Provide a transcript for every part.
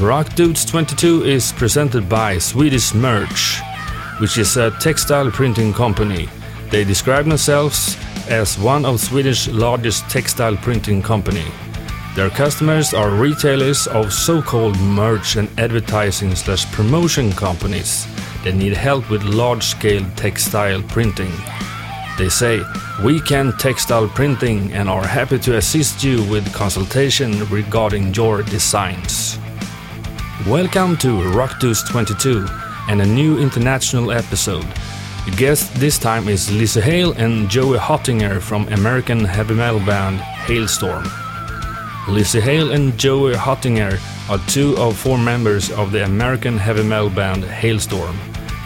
Rock Dudes 22 is presented by Swedish Merch, which is a textile printing company. They describe themselves as one of Swedish largest textile printing company. Their customers are retailers of so-called merch and advertising slash promotion companies that need help with large-scale textile printing. They say, we can textile printing and are happy to assist you with consultation regarding your designs. Welcome to Rockdudes 22 and a new international episode. The guest this time is Lizzie Hale and Joey Hottinger from American heavy metal band Halestorm. Lizzie Hale and Joey Hottinger are two of four members of the American heavy metal band Halestorm.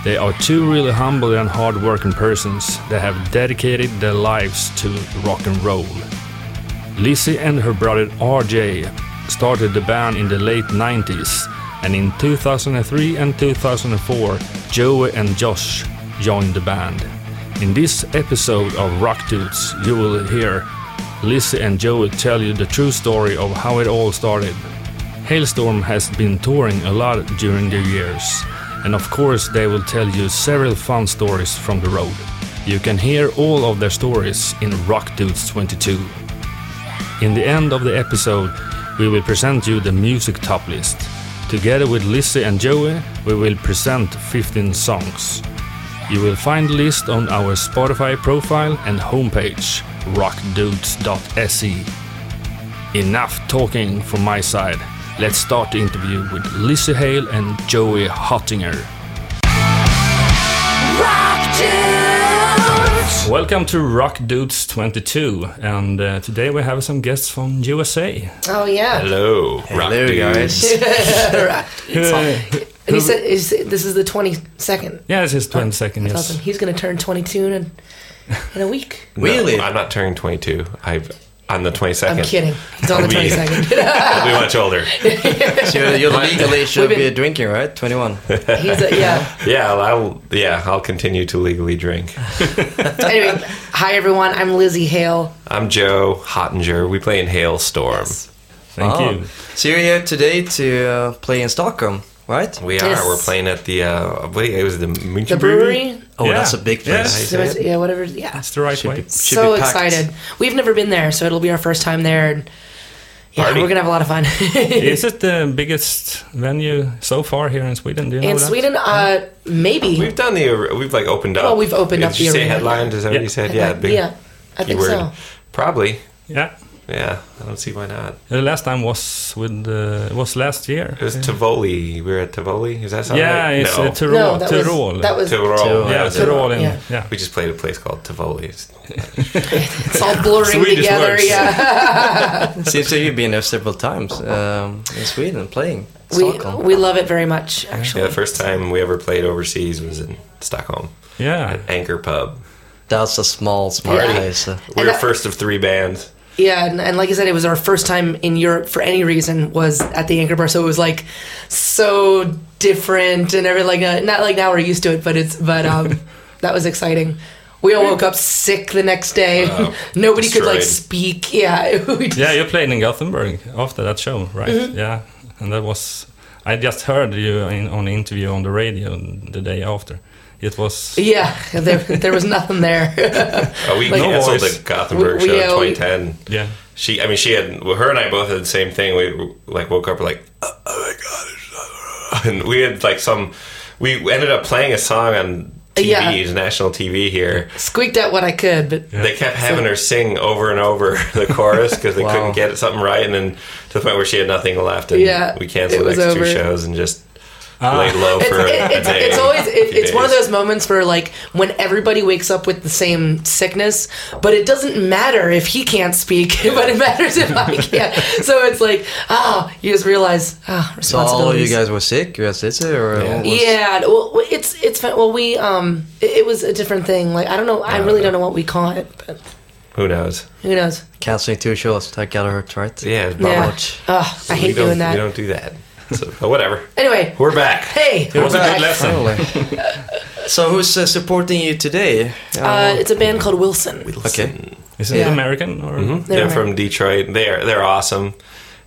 They are two really humble and hard-working persons that have dedicated their lives to rock and roll. Lizzie and her brother RJ started the band in the late 90s, and in 2003 and 2004, Joey and Josh joined the band. In this episode of Rock Dudes, you will hear Lizzie and Joey tell you the true story of how it all started. Halestorm has been touring a lot during the years, and of course, they will tell you several fun stories from the road. You can hear all of their stories in Rock Dudes 22. In the end of the episode, we will present you the music top list. Together with Lizzie and Joey, we will present 15 songs. You will find the list on our Spotify profile and homepage, rockdudes.se. Enough talking from my side. Let's start the interview with Lizzie Hale and Joey Hottinger. Welcome to Rock Dudes 22, and uh, today we have some guests from USA. Oh yeah. Hello, rock Hello, dudes. guys. And he said is, this is the 22nd. Yeah, this is 20 seconds. That's awesome. He's going to turn 22 in, in a week. No, Really? I'm not turning 22. I've on the 22nd. I'm kidding. It's on the 22nd. I'll be much older. So you're, you're legally should been- be drinking, right? 21. He's a, yeah. Yeah, I'll, I'll yeah I'll continue to legally drink. Anyway, hi everyone. I'm Lizzie Hale. I'm Joe Hottinger. We play in Halestorm. Thank Oh. you. So you're here today to uh, play in Stockholm, right? We are. Yes. We're playing at the uh, what? It was the München The brewery. Oh, Yeah. that's a big Yeah. place. So it's, yeah, whatever. Yeah. That's the right Should way. be- So excited. We've never been there, so it'll be our first time there. And yeah, Party. we're gonna have a lot of fun. Is it the biggest venue so far here in Sweden? Do you know in that? Sweden, uh, maybe. We've done the. We've like opened up. Oh, we've opened up Did you the say arena, headlined? Is that what you said? Yeah. big yeah, I think keyword. so. Probably. Yeah. Yeah. I don't see why not. The last time was with uh, was last year. It was Tivoli. We were at Tivoli. Is that something? Yeah, it's no. uh, Tyrol. No, that was Tyrol. that was Tyrol. Tyrol. yeah, Yeah, Tyrol. in- Yeah. yeah. We just played a place called Tivoli. It's- it's all blurring Swedish together. words. Yeah. Seems like you've been there several times um, in Sweden playing. we Stockholm. we love it very much. Actually, Yeah, the first time we ever played overseas was in Stockholm Yeah. at Anchor Pub. That's a small, small Yeah. place. uh. We And were that- first of three bands. Yeah, and, and like I said, it was our first time in Europe for any reason was at the Anchor Bar, so it was like so different and everything. Like uh, not like now we're used to it, but it's but um, that was exciting. We all woke up sick the next day. Nobody could like speak. Yeah, just- Yeah, you played in Gothenburg after that show, right? Mm-hmm. Yeah, and that was. I just heard you in, on the interview on the radio the day after. It was. yeah. There, there was nothing there. Oh, we Like- canceled the Gothenburg We- we, show uh, in we- 2010. Yeah. She, I mean, she had well, her and I both had the same thing. We like woke up like, oh, oh my god, and we had like some. We ended up playing a song on TV, Yeah. national TV here. Squeaked out what I could, but They kept having her sing over and over the chorus because they Wow. couldn't get something right, and then to the point where she had nothing left, and Yeah, we canceled it the was next two shows and just Ah. laid low it's, for a, it- a it's, day. it's always it, a few it's one of those moments where like when everybody wakes up with the same sickness but it doesn't matter if he can't speak but it matters if i can't so it's like oh you just realize ah So all you guys were sick? You guys did it? Or Yeah. was- yeah well it's it's fun- well we um it, it was a different thing like i don't know i really don't know what we call it but Who knows? who knows Canceling two shows. That gotta hurt, right? Yeah, it's yeah much. oh i hate doing that We don't do that. So, but whatever. anyway We're back. hey It was a we're good back. lesson. Finally. so who's uh, supporting you today? uh, it's a band called wilson okay. Is it Yeah. American or? Mhm. They're They're from Detroit. They're they're awesome,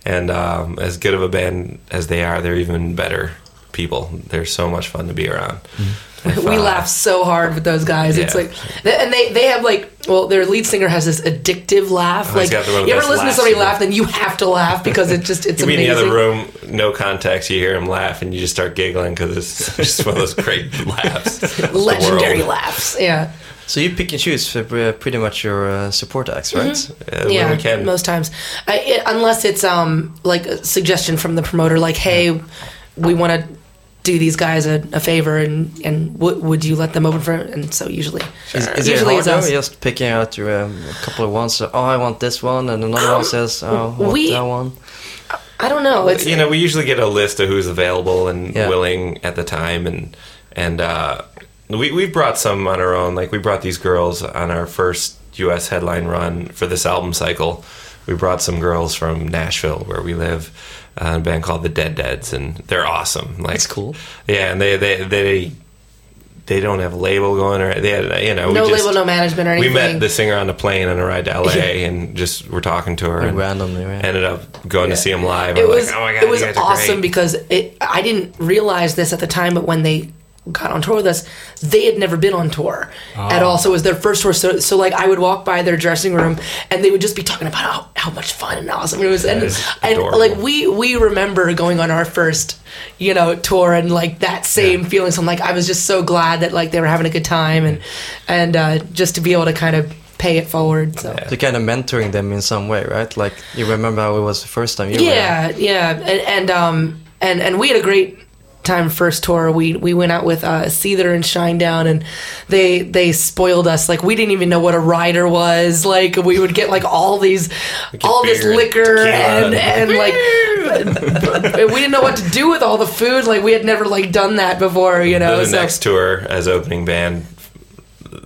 and um, as good of a band as they are, they're even better people. They're so much fun to be around. If, we laugh so hard with those guys. It's like, and they they have like, well, their lead singer has this addictive laugh. Oh, like, got the one of you ever listen to somebody ever. laugh, then you have to laugh because it just it's You be in the other room, no context. You hear him laugh, and you just start giggling because it's just one of those great laughs. Legendary laughs. Yeah. So you pick and choose for uh, pretty much your uh, support acts, right? Uh, when yeah, we can. most times, I, it, unless it's um like a suggestion from the promoter, like, hey, we want to do these guys a, a favor, and and w- would you let them open for? And so usually, Is, is it usually hard it's just picking out your, um, a couple of ones? So, oh, I want this one, and another one says, oh, I want we- that one. I don't know. It's you know, we usually get a list of who's available and Yeah. willing at the time, and and uh, we we brought some on our own. Like we brought these girls on our first U.S. headline run for this album cycle. We brought some girls from Nashville, where we live, uh, a band called the Dead Deads, and they're awesome. Like, That's cool. Yeah, and they they they they don't have a label going or they had you know we no just- label, no management or anything. we met the singer on the plane on a ride to LA and just were talking to her Like and randomly, right? ended up going to see him live. it We're was like, oh my god, it was you guys are awesome because it I didn't realize this at the time, but when they got on tour with us, they had never been on tour at all. So it was their first tour. So so like I would walk by their dressing room and they would just be talking about how, how much fun and awesome it was. And, and like we we remember going on our first you know tour and like that same feeling. So I'm like I was just so glad that like they were having a good time and and uh, just to be able to kind of pay it forward. So. So kind of mentoring them in some way, right? Like you remember how it was the first time you were Yeah, yeah, and, and um and and we had a great time first tour. We we went out with uh, Seether and Shinedown, and they they spoiled us. Like we didn't even know what a rider was. Like we would get like all these all this beer and liquor and and like we didn't know what to do with all the food. Like we had never like done that before. You know, the so next tour as opening band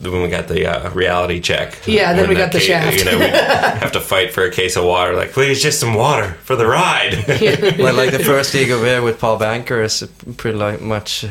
when we got the uh, reality check. Yeah, then we got the ca- shaft. You know, we have to fight for a case of water. Like, please, just some water for the ride. Like, like the first gig over here with Paul Banker is pretty like much uh,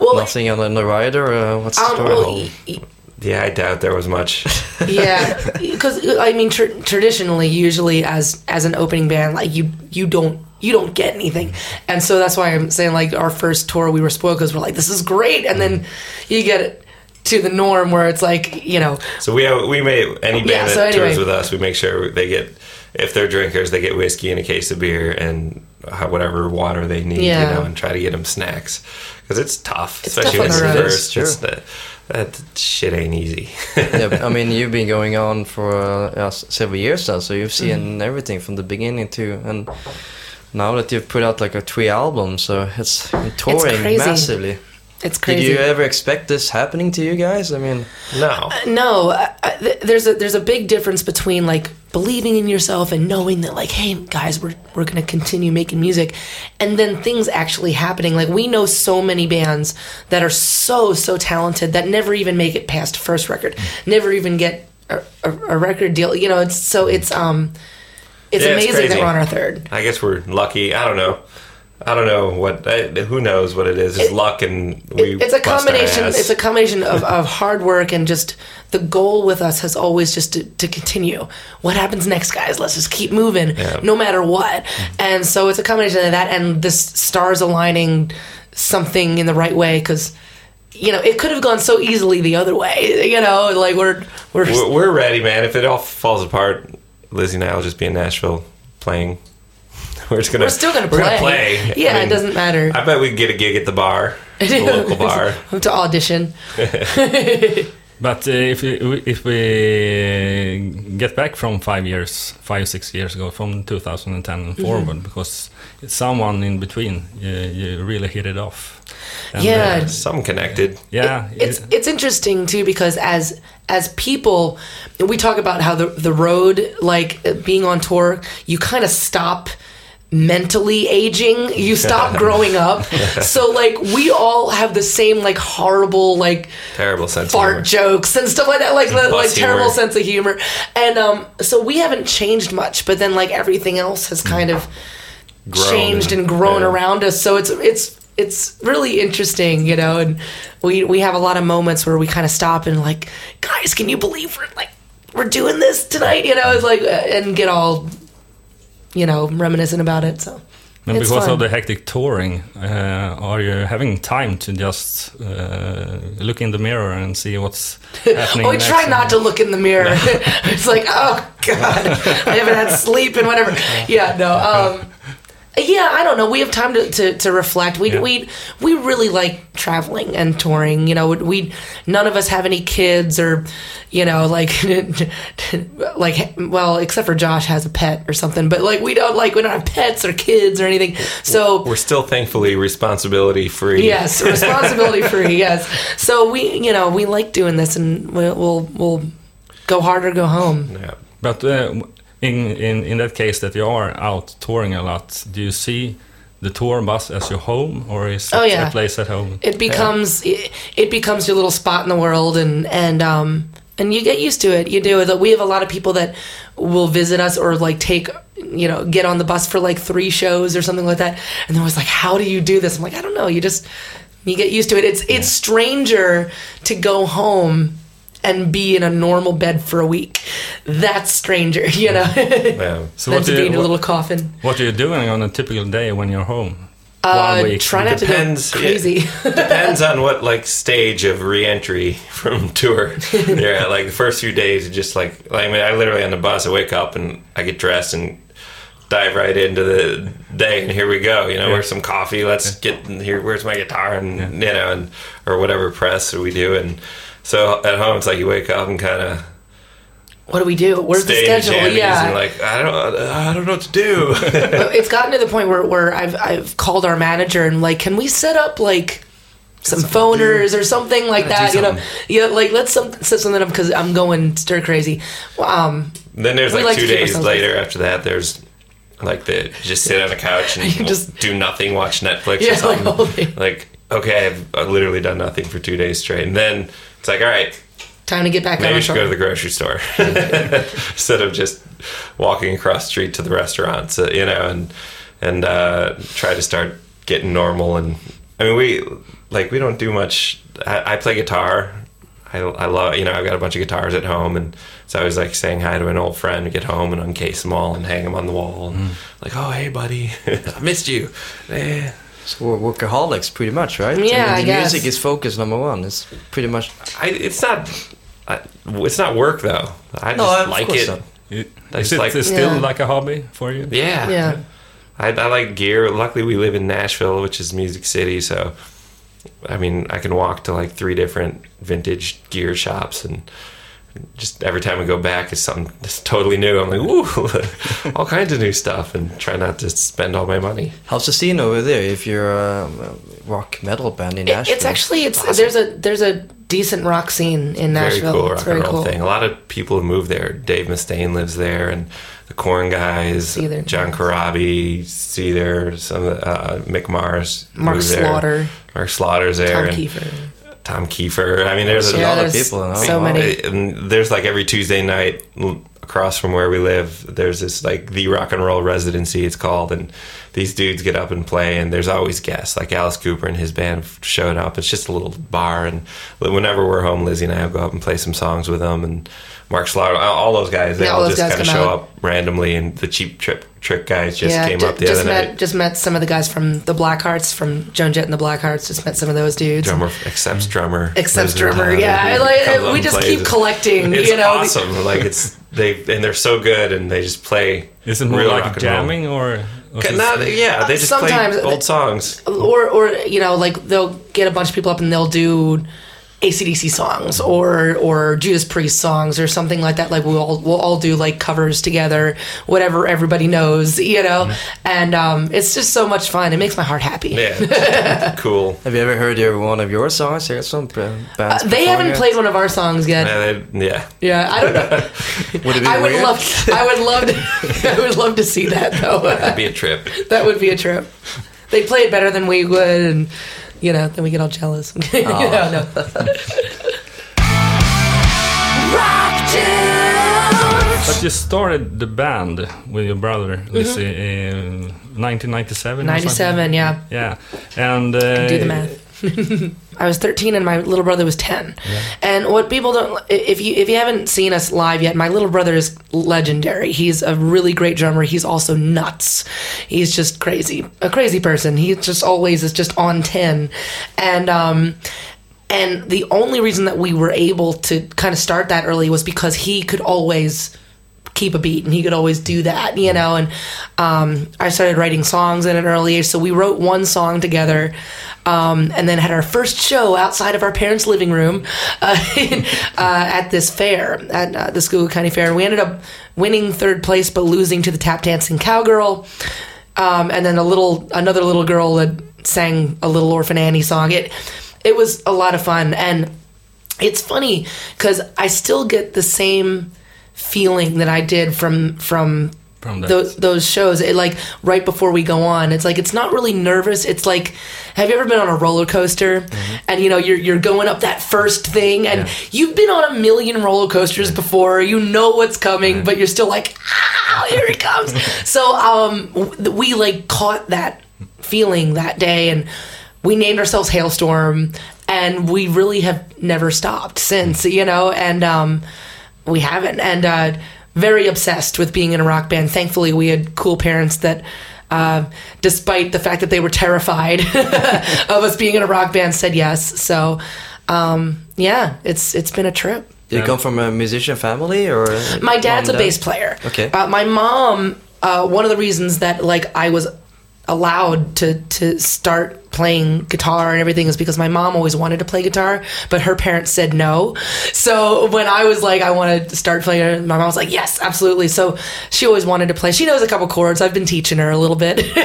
well, nothing on the- on the rider. Uh, what's the um, story? well, y- y- yeah, I doubt there was much. yeah because i mean tr- traditionally usually as as an opening band like you you don't you don't get anything and so that's why i'm saying like our first tour we were spoiled because we're like this is great and then you get it to the norm where it's like you know So we have, we may any band Yeah, that so anyway. tours with us, we make sure they get if they're drinkers, they get whiskey and a case of beer and whatever water they need, Yeah. you know, and try to get them snacks because it's tough, It's especially tough when on it's the the road. first. Sure. It's the, that shit ain't easy. yeah, I mean, you've been going on for uh, yeah, several years now, so you've seen Mm-hmm. everything from the beginning to and now that you've put out like a three albums, so it's touring crazy. massively. It's Did you ever expect this happening to you guys? I mean, no, uh, no. I, I, th- there's a there's a big difference between like believing in yourself and knowing that like hey guys we're we're going to continue making music and then things actually happening. Like we know so many bands that are so so talented that never even make it past first record never even get a, a, a record deal. You know it's so it's um it's Yeah, it's amazing that we're on our third. I guess we're lucky. I don't know. I don't know what. I, who knows what it is? It's luck, and we. it's a combination it's a combination of, of hard work and just the goal with us has always just to, to continue what happens next guys let's just keep moving Yeah. no matter what mm-hmm. and so it's a combination of that and this stars aligning something in the right way because you know it could have gone so easily the other way you know like we're we're, We're, we're ready, man. If it all falls apart, Lizzie and I will just be in Nashville playing. We're just gonna. we're still gonna we're play, play. yeah I mean, it doesn't matter I bet we could get a gig at the bar, the local bar. to audition But uh, if we, if we get back from five years, five six years ago, from 2010 and Mm-hmm. forward, because it's someone in between, you, you really hit it off. And, Yeah. uh, Some connected. yeah. it's it's interesting too because as as people we talk about how the the road like uh, being on tour you kind of stop mentally aging you stop growing up so like we all have the same like horrible like Terrible sense. of fart humor. jokes and stuff like that like the, like Bus terrible humor. sense of humor and um so we haven't changed much but then like everything else has kind of Grown changed and grown yeah. around us. So it's it's it's really interesting, you know. And we we have a lot of moments where we kind of stop and like, guys, can you believe we're like we're doing this tonight? You know, it's like uh, and get all you know, reminiscing about it. So And It's because fun. of the hectic touring, uh, are you having time to just uh, look in the mirror and see what's happening? I try not to look in the mirror. it's like, oh god, I haven't had sleep and whatever. Yeah, no. Um, yeah, I don't know. We have time to, to, to reflect. We, Yeah. we we really like traveling and touring. You know, we none of us have any kids or, you know, like like well, except for Josh has a pet or something. But like we don't like we don't have pets or kids or anything. So We're still thankfully responsibility free. Yes, responsibility free. Yes. So we, you know, we like doing this, and we'll we'll, we'll go hard or go home. Yeah. But uh, in, in in that case that you are out touring a lot, do you see the tour bus as your home, or is Oh, it yeah. a place at home? It becomes it, it becomes your little spot in the world, and and um and you get used to it. You do it. We have a lot of people that will visit us or like take you know get on the bus for like three shows or something like that, and they're always like, "How do you do this?" I'm like, "I don't know. You just you get used to it. It's it's stranger to go home." And be in a normal bed for a week. That's stranger, you know. Yeah. So than what do be you, in a little coffin. what are you doing on a typical day when you're home? Uh, One week. try not Depends, to go crazy. Depends on what like stage of re-entry from tour. yeah, like the first few days, it's just like I mean, I literally on the bus, I wake up and I get dressed and dive right into the day, and here we go. You know, Yeah. where's some coffee? Let's get here. Where's my guitar? And you know, and or whatever press we do. And so at home, it's like you wake up and kind of what do we do? Where's the stay in the schedule? jammies yeah, and like I don't, I don't know what to do. it's gotten to the point where, where I've I've called our manager and like, can we set up like some phoners or something like that? do You know, yeah, like let's some, set something up because I'm going stir crazy. Um, Then there's like, like two days ourselves later after that. There's like the just sit on the couch and just- do nothing, watch Netflix Yeah, or something. like, Like okay, I've, I've literally done nothing for two days straight, and then it's like all right, time to get back maybe on should go to the grocery store instead of just walking across the street to the restaurant. So, you know, and and uh, try to start getting normal. And I mean, we like we don't do much. I, I play guitar. I, I love you know I've got a bunch of guitars at home and so I was like saying hi to an old friend get home and uncase them all and hang them on the wall and like oh hey buddy I missed you eh. So we're workaholics, pretty much, right? Yeah, mean, I the guess. music is focus number one. It's pretty much. I, it's not I, it's not work though I just No, of like it not. It- That's it like- still Yeah. like a hobby for you? yeah Yeah. I, I like gear. Luckily, we live in Nashville, which is Music City, so I mean, I can walk to like three different vintage gear shops, and just every time we go back, it's something that's totally new. I'm like, ooh, all kinds of new stuff, and try not to spend all my money. How's the scene over there? If you're a um, rock metal band in It- Nashville, it's actually it's there's a there's a decent rock scene in Nashville. Very cool it's rock and roll thing. A lot of people have moved there. Dave Mustaine lives there, and the Korn guys, See John names. Corabi, see there. Some of the, uh, Mick Mars, Mark moved there. Slaughter, Mark Slaughter's there. Tom and- Kiefer. Tom Kiefer. I mean, there's There's a Yeah, lot of people, so many. And there's like every Tuesday night across from where we live, there's this like the rock and roll residency, it's called. And these dudes get up and play, and there's always guests. Like Alice Cooper and his band showed up. It's just a little bar. And whenever we're home, Lizzie and I will go up and play some songs with them. And Mark Slaughter, all all those guys, they Yeah, all all just kind of show out. up randomly. And the Cheap Trip Trick guys just came ju- up the just other met night. just met some of the guys from the Blackhearts from Joan Jett and the Blackhearts. Just met some of those dudes. Drummer Accept's drummer. Accept's drummer, yeah. I like- we just plays keep collecting, It's you know, awesome. like it's they and they're so good, and they just play. Is it more like and roll. jamming or? or Not, yeah, they just Sometimes- play old songs. or or you know like they'll get a bunch of people up and they'll do ACDC songs or or Judas Priest songs or something like that. Like we'll all, we'll all do like covers together, whatever everybody knows, you know. And um, it's just so much fun. It makes my heart happy. Yeah, cool. Have you ever heard your, one of your songs? Here's some b- Uh, they haven't it. played one of our songs yet. Yeah, they- yeah. Yeah, I don't know. Would it be I would weird? love. I would love to. I would love to see that though. That'd be a trip. that would be a trip. They play it better than we would, and you know, then we get all jealous. you know, no. But you started the band with your brother, Mm-hmm. In 1997. 97, yeah. Yeah, and uh, do the math. I was 13 and my little brother was 10. And what people don't if you if you haven't seen us live yet, my little brother is legendary. He's a really great drummer. He's also nuts. He's just crazy. A crazy person. He just always is just on 10. And um and the only reason that we were able to kind of start that early was because he could always keep a beat and he could always do that, you know. And um, I started writing songs at an early age. So we wrote one song together um, and then had our first show outside of our parents' living room uh, uh, at this fair, at uh, the Schuylkill County Fair. We ended up winning third place but losing to the tap dancing cowgirl. Um, and then a little another little girl that sang a little orphan Annie song. It it was a lot of fun and it's funny because I still get the same feeling that I did from from From those those shows. It like right before we go on, it's like it's not really nervous. It's like, have you ever been on a roller coaster and you know you're you're going up that first thing and you've been on a million roller coasters before. You know what's coming, but you're still like, ah, here it comes. so um, we like caught that feeling that day and we named ourselves Halestorm and we really have never stopped since, you know, and um, we haven't. And uh, very obsessed with being in a rock band. Thankfully, we had cool parents that, uh, despite the fact that they were terrified of us being in a rock band, said yes. So, um, yeah, it's it's been a trip. Do you come from a musician family or? My dad's a dad? bass player. Okay. Uh, my mom, uh, one of the reasons that like I was allowed to to start playing guitar and everything is because my mom always wanted to play guitar, but her parents said no. So when I was like, I want to start playing, my mom was like, yes, absolutely. So she always wanted to play. She knows a couple chords. I've been teaching her a little bit.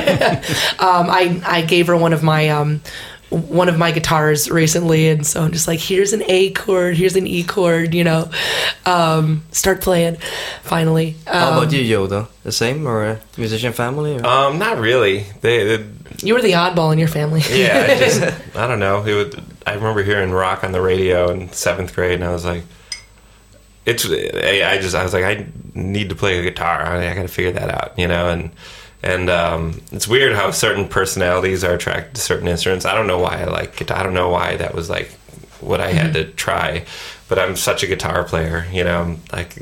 um, I I gave her one of my um, one of my guitars recently, and so I'm just like, here's an A chord, here's an E chord, you know, um, start playing. Finally, How um, about you, Yoda? The same or a musician family? Or? Um, not really. They, they you were the oddball in your family. yeah, I just I don't know. It would. I remember hearing rock on the radio in seventh grade, and I was like, it's. I, I just I was like, I need to play a guitar. I, I got to figure that out, you know. And and um, it's weird how certain personalities are attracted to certain instruments. I don't know why I like guitar. I don't know why that was like what I had to try. But I'm such a guitar player, you know. I'm Like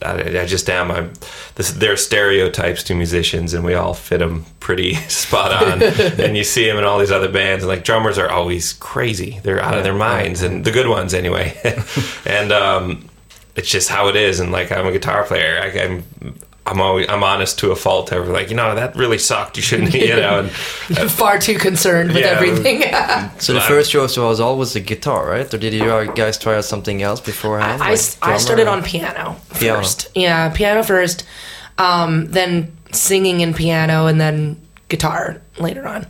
I, I just am. I'm. This, there are stereotypes to musicians, and we all fit them pretty spot on. and you see them in all these other bands, and like drummers are always crazy. They're out of their minds, and the good ones anyway. and um, it's just how it is. And like I'm a guitar player. I, I'm. I'm always I'm honest to a fault. I'm like, you know, that really sucked. You shouldn't, you know. And, Far too concerned with Yeah. everything. so the first choice was always the guitar, right? Or did you guys try out something else beforehand? I, like s- I drummer started or- on piano Piano. first. Yeah, piano first, um, then singing and piano, and then guitar later on.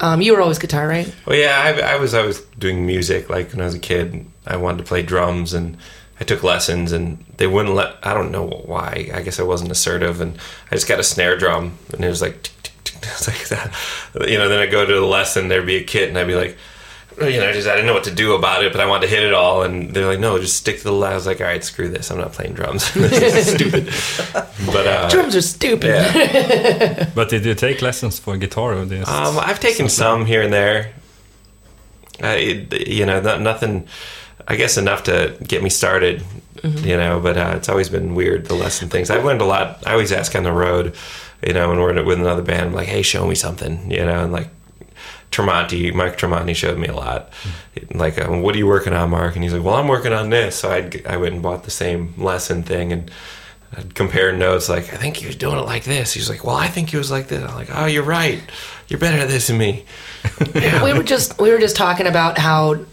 Um, you were always guitar, right? Well, yeah, I, I was always doing music. Like when I was a kid, I wanted to play drums, and I took lessons, and they wouldn't let. I don't know why. I guess I wasn't assertive, and I just got a snare drum, and it was like, tick, tick, tick. It's like that. You know, then I go to the lesson, there'd be a kit, and I'd be like. You know, just I didn't know what to do about it, but I wanted to hit it all, and they're like, "No, just stick to the." le-" I was like, "All right, screw this. I'm not playing drums. this is stupid." But uh, Drums are stupid. yeah. But did you take lessons for guitar? Or this? Um, I've taken some here and there. Uh, it, you know, not, nothing. I guess enough to get me started. You know, but uh, it's always been weird the lesson things. I've learned a lot. I always ask on the road. You know, when we're with another band, I'm like, "Hey, show me something." You know, and like Tremonti, Mike Tremonti showed me a lot. Like, um, what are you working on, Mark? And he's like, well, I'm working on this. So I'd, I went and bought the same lesson thing and I'd compare notes. Like, I think he was doing it like this. He's like, well, I think he was like this. I'm like, oh, you're right. You're better at this than me. we were just we were just talking about how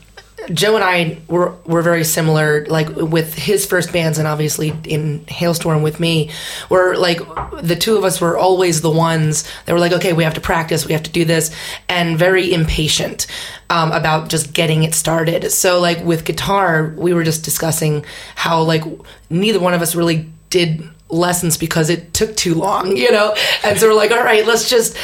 Joe and I were were very similar, like with his first bands, and obviously in Halestorm with me. We're like the two of us were always the ones that were like, okay, we have to practice, we have to do this, and very impatient um, about just getting it started. So like with guitar, we were just discussing how like neither one of us really did lessons because it took too long, you know, and so we're like, all right, let's just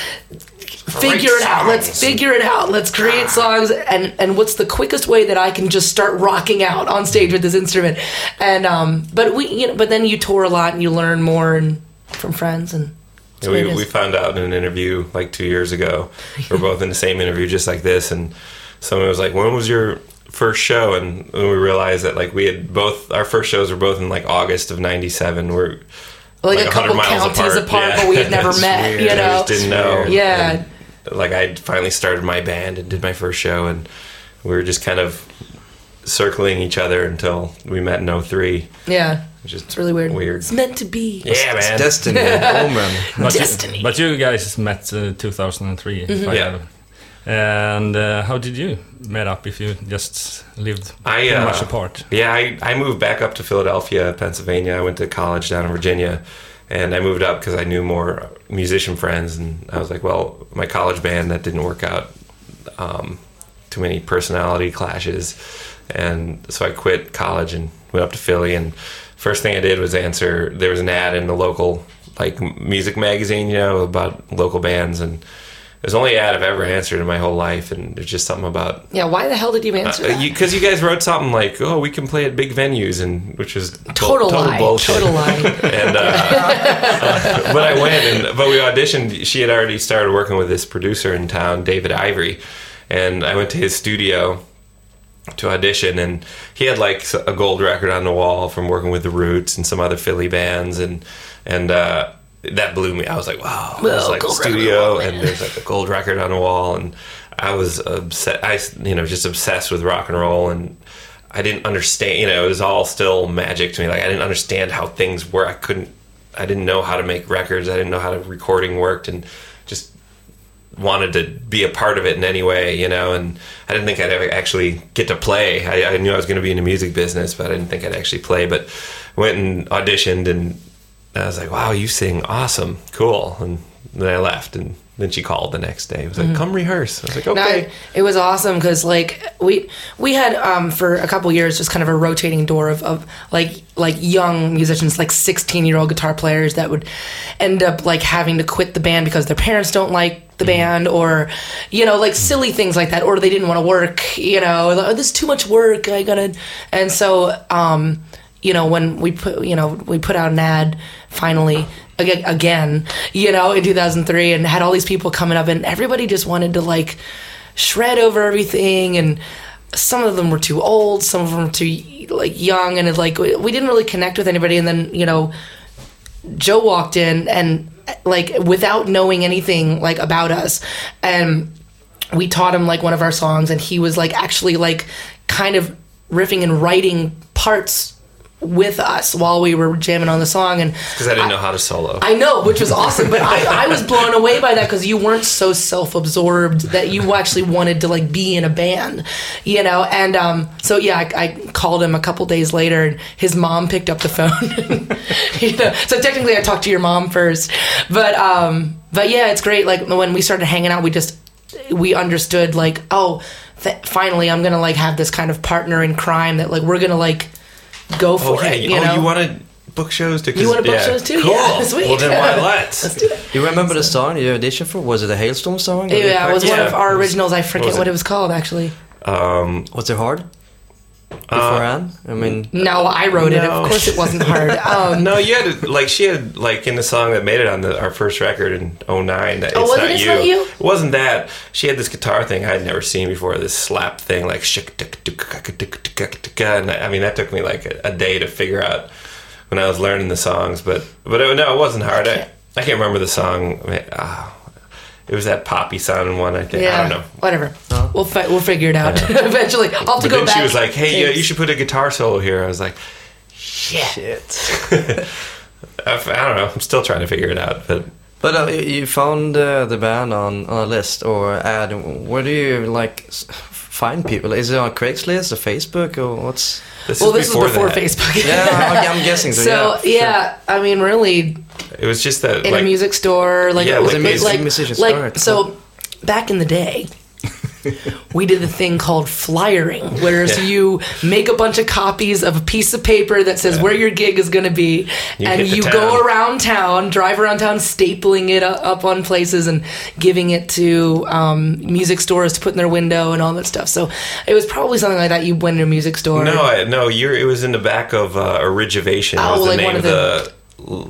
figure it out. Let's figure it out. Let's create songs. And and what's the quickest way that I can just start rocking out on stage with this instrument? And um, but we, you know, but then you tour a lot and you learn more and from friends and. Yeah, we, we found out in an interview like two years ago. We're both in the same interview, just like this, and someone was like, "When was your first show?" And we realized that like we had both our first shows were both in like August of '97. We're like, like a couple 100 miles counties apart, apart. Yeah. but we had never met. weird. You I know, just didn't know. Yeah. And, like I finally started my band and did my first show, and we were just kind of circling each other until we met in 03. yeah. Which is It's really weird. Weird. It's meant to be. Yeah, It's man. destiny, omen. But Destiny. You, but you guys met uh, 2003. if I Yeah. have- And uh, how did you met up if you just lived I, uh, much apart? Yeah, I, I moved back up to Philadelphia, Pennsylvania. I went to college down in Virginia, and I moved up because I knew more musician friends. And I was like, well, my college band that didn't work out. Um, too many personality clashes, and so I quit college and went up to Philly. And first thing I did was answer. There was an ad in the local like music magazine, you know, about local bands, and it was the only ad I've ever answered in my whole life. And there's just something about Yeah. Why the hell did you answer that? because you, guys wrote something like, "Oh, we can play at big venues," and which was bu- total, lie. bullshit. Total lie. And uh, but I went and but we auditioned. She had already started working with this producer in town, David Ivory, and I went to his studio to audition, and he had like a gold record on the wall from working with the Roots and some other Philly bands, and and. uh that blew me. I was like, "Wow!" There's Whoa, like a studio, wall, and there's like a gold record on the wall, and I was upset. I, you know, just obsessed with rock and roll, and I didn't understand. You know, it was all still magic to me. Like I didn't understand how things were. I couldn't. I didn't know how to make records. I didn't know how to recording worked, and just wanted to be a part of it in any way. You know, and I didn't think I'd ever actually get to play. I, I knew I was going to be in the music business, but I didn't think I'd actually play. But went and auditioned, and I was like, "Wow, you sing awesome, cool." And then I left, and then she called the next day. It was like, "Come rehearse." I was like, "Okay." it, it was awesome because like we we had um, for a couple years just kind of a rotating door of, of like like young musicians like 16 year old guitar players that would end up like having to quit the band because their parents don't like the band or you know like silly things like that or they didn't want to work you know like, oh, this is too much work I gotta and so um you know when we put you know we put out an ad finally again you know in 2003 and had all these people coming up and everybody just wanted to like shred over everything and some of them were too old some of them were too like young and like we didn't really connect with anybody and then you know joe walked in and like without knowing anything like about us and we taught him like one of our songs and he was like actually like kind of riffing and writing parts with us while we were jamming on the song and Because I didn't know how to solo. I know, which was awesome, but I, I was blown away by that because you weren't so self-absorbed that you actually wanted to like be in a band, you know. And um, so yeah, I, I called him a couple days later, and his mom picked up the phone. you know, so technically, I talked to your mom first, but um, but yeah, it's great. Like when we started hanging out, we just we understood like, oh, th- finally, I'm gonna like have this kind of partner in crime that like we're gonna like go for oh, yeah. it. You, You oh, know, you wanted book shows too? 'Cause- You wanted book yeah. shows too? Cool. Yeah, sweet. Well, then why let's? Let's do it. You remember the song you auditioned for? Was it a Halestorm song? Or Yeah, it was one Yeah. of our originals. I forget was what it? it was called actually. Um, Was it hard? Beforehand? I mean, No, I wrote it. Of course, it wasn't hard. Um, no, you had to, like she had like in the song that made it on the, our first record in 09 that Oh, it's was it not It's you. Not You? It wasn't that. She had this guitar thing I had never seen before. This slap thing like and I mean that took me like a, a day to figure out when I was learning the songs. But but it, no, it wasn't hard. I, I can't remember the song. Ah, it was that poppy sounding one. I think yeah, I don't know. Whatever. We'll fi- we'll figure it out eventually. I'll have to But go then back. she was like, "Hey, uh, you should put a guitar solo here." I was like, shit. I, f- I don't know. I'm still trying to figure it out, but But uh, you found uh, the band on, on a list or ad. Where do you like s- find people? Is it on Craigslist or Facebook or what's? this well, is this before was before that. Facebook. Yeah, I'm, I'm guessing. So, So yeah, yeah, sure. I mean, really, It was just that in like a music store, like Yeah, it was like like, these like, musicians like start. so. Back in the day, we did a thing called flyering, where Yeah. you make a bunch of copies of a piece of paper that says where your gig is going to be, You and you town. go around town, drive around town, stapling it up on places and giving it to um, music stores to put in their window and all that stuff. So it was probably something like that. You went to a music store. No, I, no, you're. It was in the back of uh, Origivation. Oh, was the like name one of the l-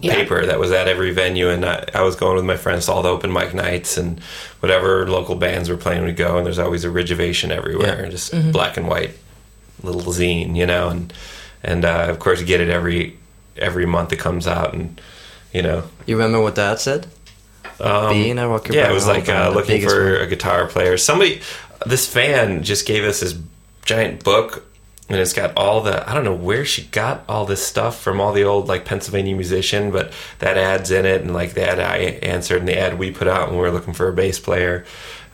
Yeah. paper that was at every venue, and I, I was going with my friends to all the open mic nights and whatever local bands were playing, we'd go, and there's always an Origivation everywhere, Yeah. and just Mm-hmm. black and white little zine, you know, and and uh, of course you get it every every month it comes out, and you know, You remember what Dad said? um, Being a rocker yeah, it was like uh, looking for one. a guitar player. Somebody, this fan just gave us this giant book, and it's got all the. I don't know where she got all this stuff from all the old like Pennsylvania musician, but that ad's in it, and like the ad I answered, and the ad we put out when we were looking for a bass player.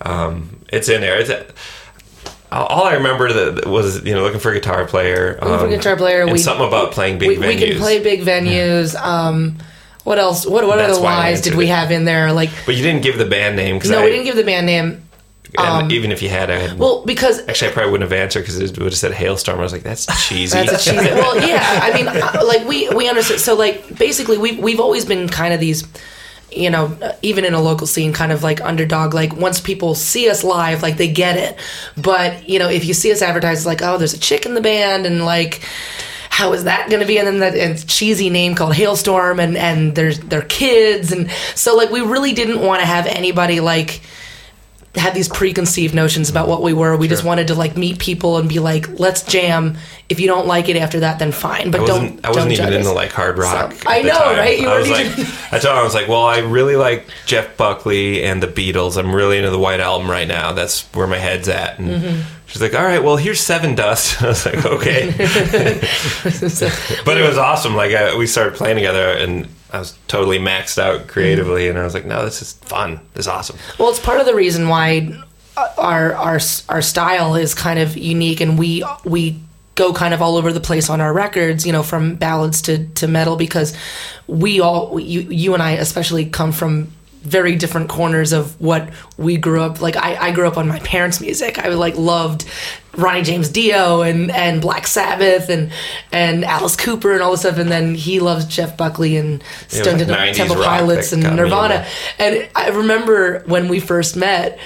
Um, it's in there. It's. all I remember that was you know looking for a guitar player. Looking for a um, guitar player. and we something about playing big we, venues. we can play big venues. Um, what else? What what That's other lies did we it. have in there? Like But you didn't give the band name because no, I, we didn't give the band name. And even if you had, I had Well, because Actually, I probably wouldn't have answered because it would have said Halestorm. I was like, that's cheesy. That's cheesy. well, yeah. I mean, uh, like we we understand. So like basically, we we've always been kind of these. You know, uh, even in a local scene, kind of like underdog. Like once people see us live, like they get it. But you know, if you see us advertised, like, oh, there's a chick in the band, and like, how is that going to be? And then that and cheesy name called Halestorm, and and there's their kids, and so like we really didn't want to have anybody like had these preconceived notions about what we were. We just wanted to like meet people and be like, let's jam. If you don't like it after that, then fine. But I don't. I wasn't don't even into like hard rock. So- I know, time. right? You I was like, I told him I was like, well, I really like Jeff Buckley and the Beatles. I'm really into the White Album right now. That's where my head's at. And Mm-hmm. she's like, all right, well, here's Sevendust. I was like, okay. but it was awesome. Like I, we started playing together, and I was totally maxed out creatively. And I was like, no, this is fun. This is awesome. Well, it's part of the reason why our our our style is kind of unique, and we we go kind of all over the place on our records. You know, from ballads to to metal, because we all you you and I especially come from very different corners of what we grew up like I, I grew up on my parents music i like loved ronnie james dio and and black sabbath and and alice cooper and all this stuff and then he loves jeff buckley and Yeah, stone like Temple 90s temple rock pilots and nirvana and I remember when we first met,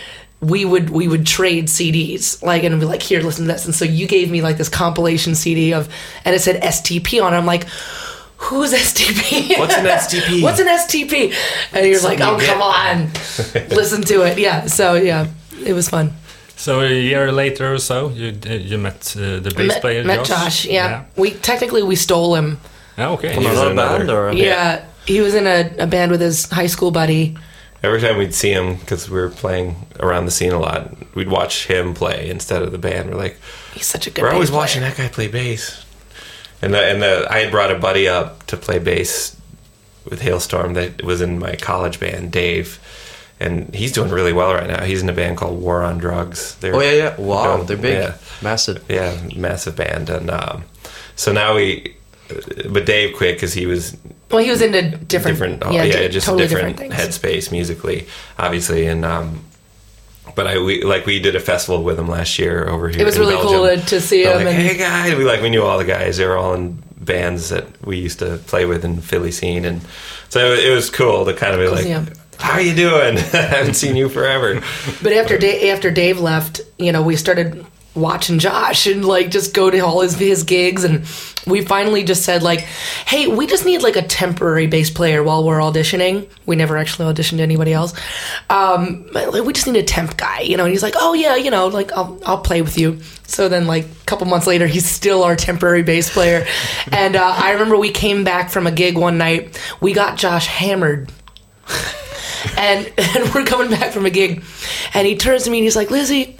we would we would trade CDs, like and be like, here, listen to this. And so you gave me like this compilation CD of, and it said STP on it. I'm like, who's STP? What's an STP? What's an STP? And you're like, oh come on, listen to it. Yeah. So yeah, it was fun. So a year later or so, you you met uh, the bass met, player met Josh. Yeah. we technically we stole him. Yeah, okay. From another band or? Yeah. He was in a, a band with his high school buddy. Every time we'd see him, because we were playing around the scene a lot, we'd watch him play instead of the band. We're like, He's such a good. we're always bass player. watching that guy play bass. And the, and the, I had brought a buddy up to play bass with Halestorm that was in my college band, Dave. And he's doing really well right now. He's in a band called War on Drugs. They're Oh yeah, yeah. Wow, doing- they're big, Yeah, massive. yeah, massive band. And um, so now we, but Dave quit because he was Well, he was into different. different, oh, yeah, just totally a different, things. headspace musically, obviously. And um, but I we like we did a festival with him last year over here. It was really cool to, to see him. like, and hey guys, we like we knew all the guys. They were all in bands that we used to play with in Philly scene, and so it was cool to kind of be like, yeah. "How are you doing? I haven't seen you forever." But after Dave, after Dave left, you know, we started watching Josh and like just go to all his his gigs, and we finally just said like, "Hey, we just need like a temporary bass player while we're auditioning." We never actually auditioned anybody else. Um, like, we just need a temp guy, you know. And he's like, "Oh yeah, you know, like I'll I'll play with you." So then, like a couple months later, he's still our temporary bass player. and uh, I remember we came back from a gig one night. We got Josh hammered and and we're coming back from a gig, and he turns to me and he's like, Lizzie,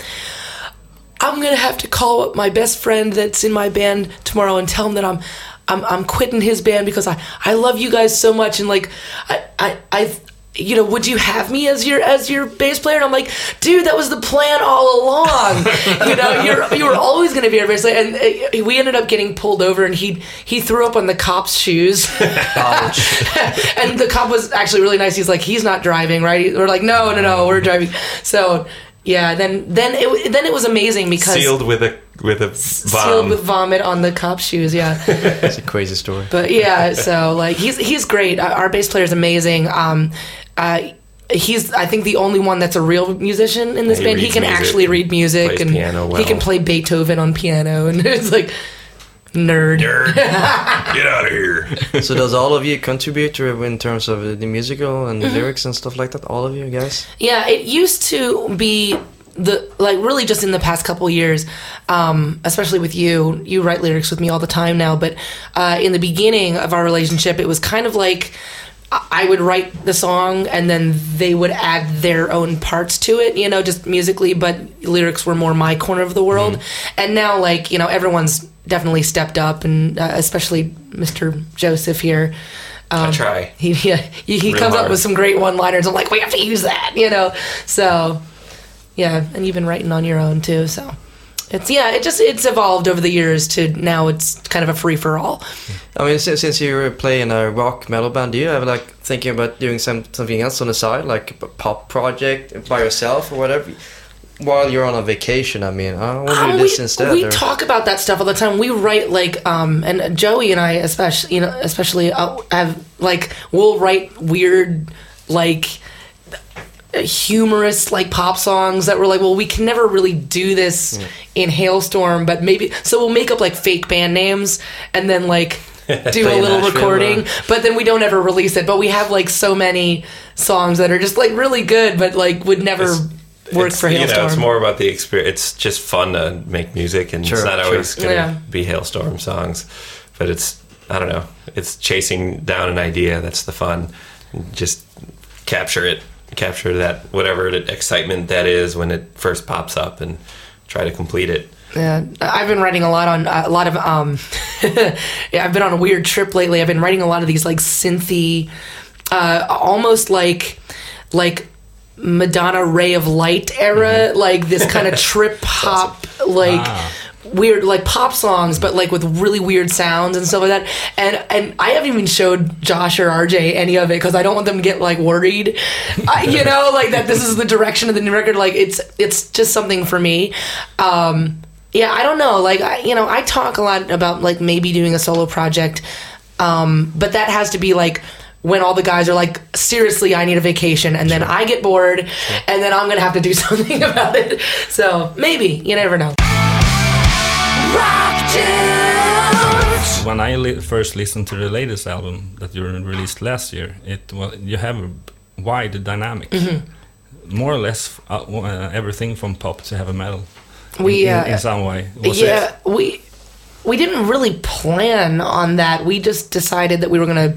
I'm gonna have to call up my best friend that's in my band tomorrow and tell him that I'm I'm I'm quitting his band because I I love you guys so much and like I I I you know, would you have me as your as your bass player? And I'm like, dude, that was the plan all along. you know, you're you were always to be our bass player. And uh, we ended up getting pulled over, and he he threw up on the cop's shoes. and the cop was actually really nice. He's like, he's not driving, right? We're like, no, no, no, we're driving. So yeah, then then it then it was amazing because Sealed with a with a sealed with vomit on the cop shoes. Yeah. It's a crazy story. But yeah, so like he's he's great. Our our bass player is amazing. Um, uh, he's I think the only one that's a real musician in this He band. He can music actually read music plays and piano he can play Beethoven on piano, and it's like Nerd. Nerd, get out of here. so does all of you contribute to in terms of the musical and lyrics and stuff like that? All of you guys? Yeah, it used to be the like really just in the past couple years, um, especially with you. You write lyrics with me all the time now, but uh, in the beginning of our relationship, it was kind of like. I I would write the song and then they would add their own parts to it, you know, just musically, but lyrics were more my corner of the world. And now, like, you know, everyone's definitely stepped up, and uh, especially Mr. Joseph here. I try. He yeah, he, he Real comes up with some great one-liners. I'm like, we have to use that, you know. So yeah, and you've been writing on your own too. So it's yeah, it just it's evolved over the years to now it's kind of a free for all. I mean, since, since you play in a rock metal band, do you ever like thinking about doing some something else on the side, like a pop project by yourself or whatever, while you're on a vacation? I mean, I want to do Um, this we, instead. we or- talk about that stuff all the time. We write like um and Joey and I especially you know especially uh, have like we'll write weird like humorous like pop songs that we're like well we can never really do this Hmm. in Halestorm but maybe so we'll make up like fake band names and then like do a little Nashville, recording uh, but then we don't ever release it but we have like so many songs that are just like really good but like would never work It's, for you know, it's more about the experience. It's just fun to make music, and Sure, it's not sure. always going to Yeah. be Halestorm songs. But it's I don't know. It's chasing down an idea. That's the fun. Just capture it, capture that whatever the excitement that is when it first pops up, and try to complete it. Yeah, I've been writing a lot on a lot of um yeah, I've been on a weird trip lately. I've been writing a lot of these like synthy uh almost like like Madonna Ray of Light era, like this kind of trip hop like Ah. weird like pop songs but like with really weird sounds and stuff like that. And and i haven't even showed josh or rj any of it because i don't want them to get like worried. I, you know like that this is the direction of the new record. Like it's it's just something for me. Um yeah i don't know. Like I, you know i talk a lot about like maybe doing a solo project um but that has to be like when all the guys are like seriously i need a vacation and then i get bored and then i'm gonna have to do something about it so maybe you never know When I li first listened to the latest album that you released last year, it well, you have a wide dynamic, Mm-hmm. more or less uh, uh, everything from pop to heavy metal. We, in, uh, in, in some way. Was yeah, it- we we didn't really plan on that. We just decided that we were gonna,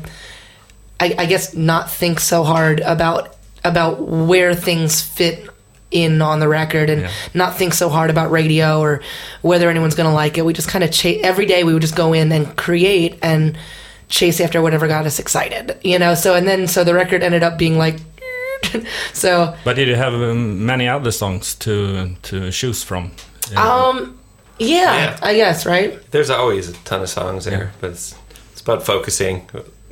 I, I guess, not think so hard about about where things fit in on the record and Yeah. not think so hard about radio or whether anyone's gonna like it. We just kind of chase every day. We would just go in and create and chase after whatever got us excited, you know. So and then so the record ended up being like, so But did you have um, many other songs to to choose from? Uh, um, yeah, Yeah. I guess right. There's always a ton of songs there, but it's it's about focusing.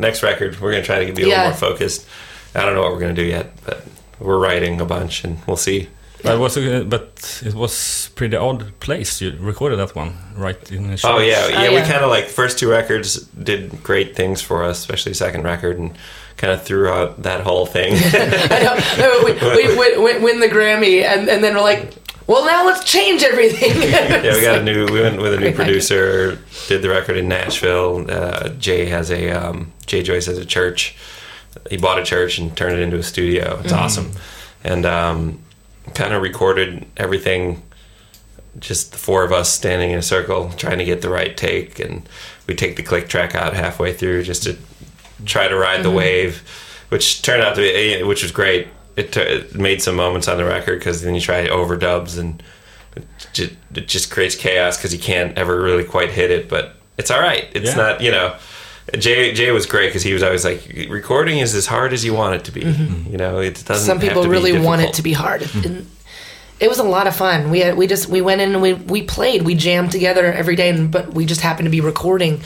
Next record, we're gonna try to be a Yeah. little more focused. I don't know what we're gonna do yet, but we're writing a bunch, and we'll see. But it was uh, but it was pretty odd place you recorded that one right in the Oh yeah, yeah. Oh, We kind of like first two records did great things for us, especially second record, and kind of threw out that whole thing. I know. No, we, we, we, win, win the Grammy, and, and then we're like, well, now let's change everything. yeah, we got a new. We went with a new producer. Did the record in Nashville. Uh, Jay has a um, Jay Joyce has a church. He bought a church and turned it into a studio. It's awesome, and um, kind of recorded everything. Just the four of us standing in a circle trying to get the right take, and we take the click track out halfway through just to try to ride the wave, which turned out to be which was great. It, t- it made some moments on the record because then you try overdubs and it just, it just creates chaos because you can't ever really quite hit it. But it's all right. It's Yeah. not you know. Jay Jay was great because he was always like, recording is as hard as you want it to be. You know, it doesn't. Mm-hmm. Some have people to be really want it to be hard. And it was a lot of fun. We had, we just we went in and we we played. We jammed together every day, and but we just happened to be recording,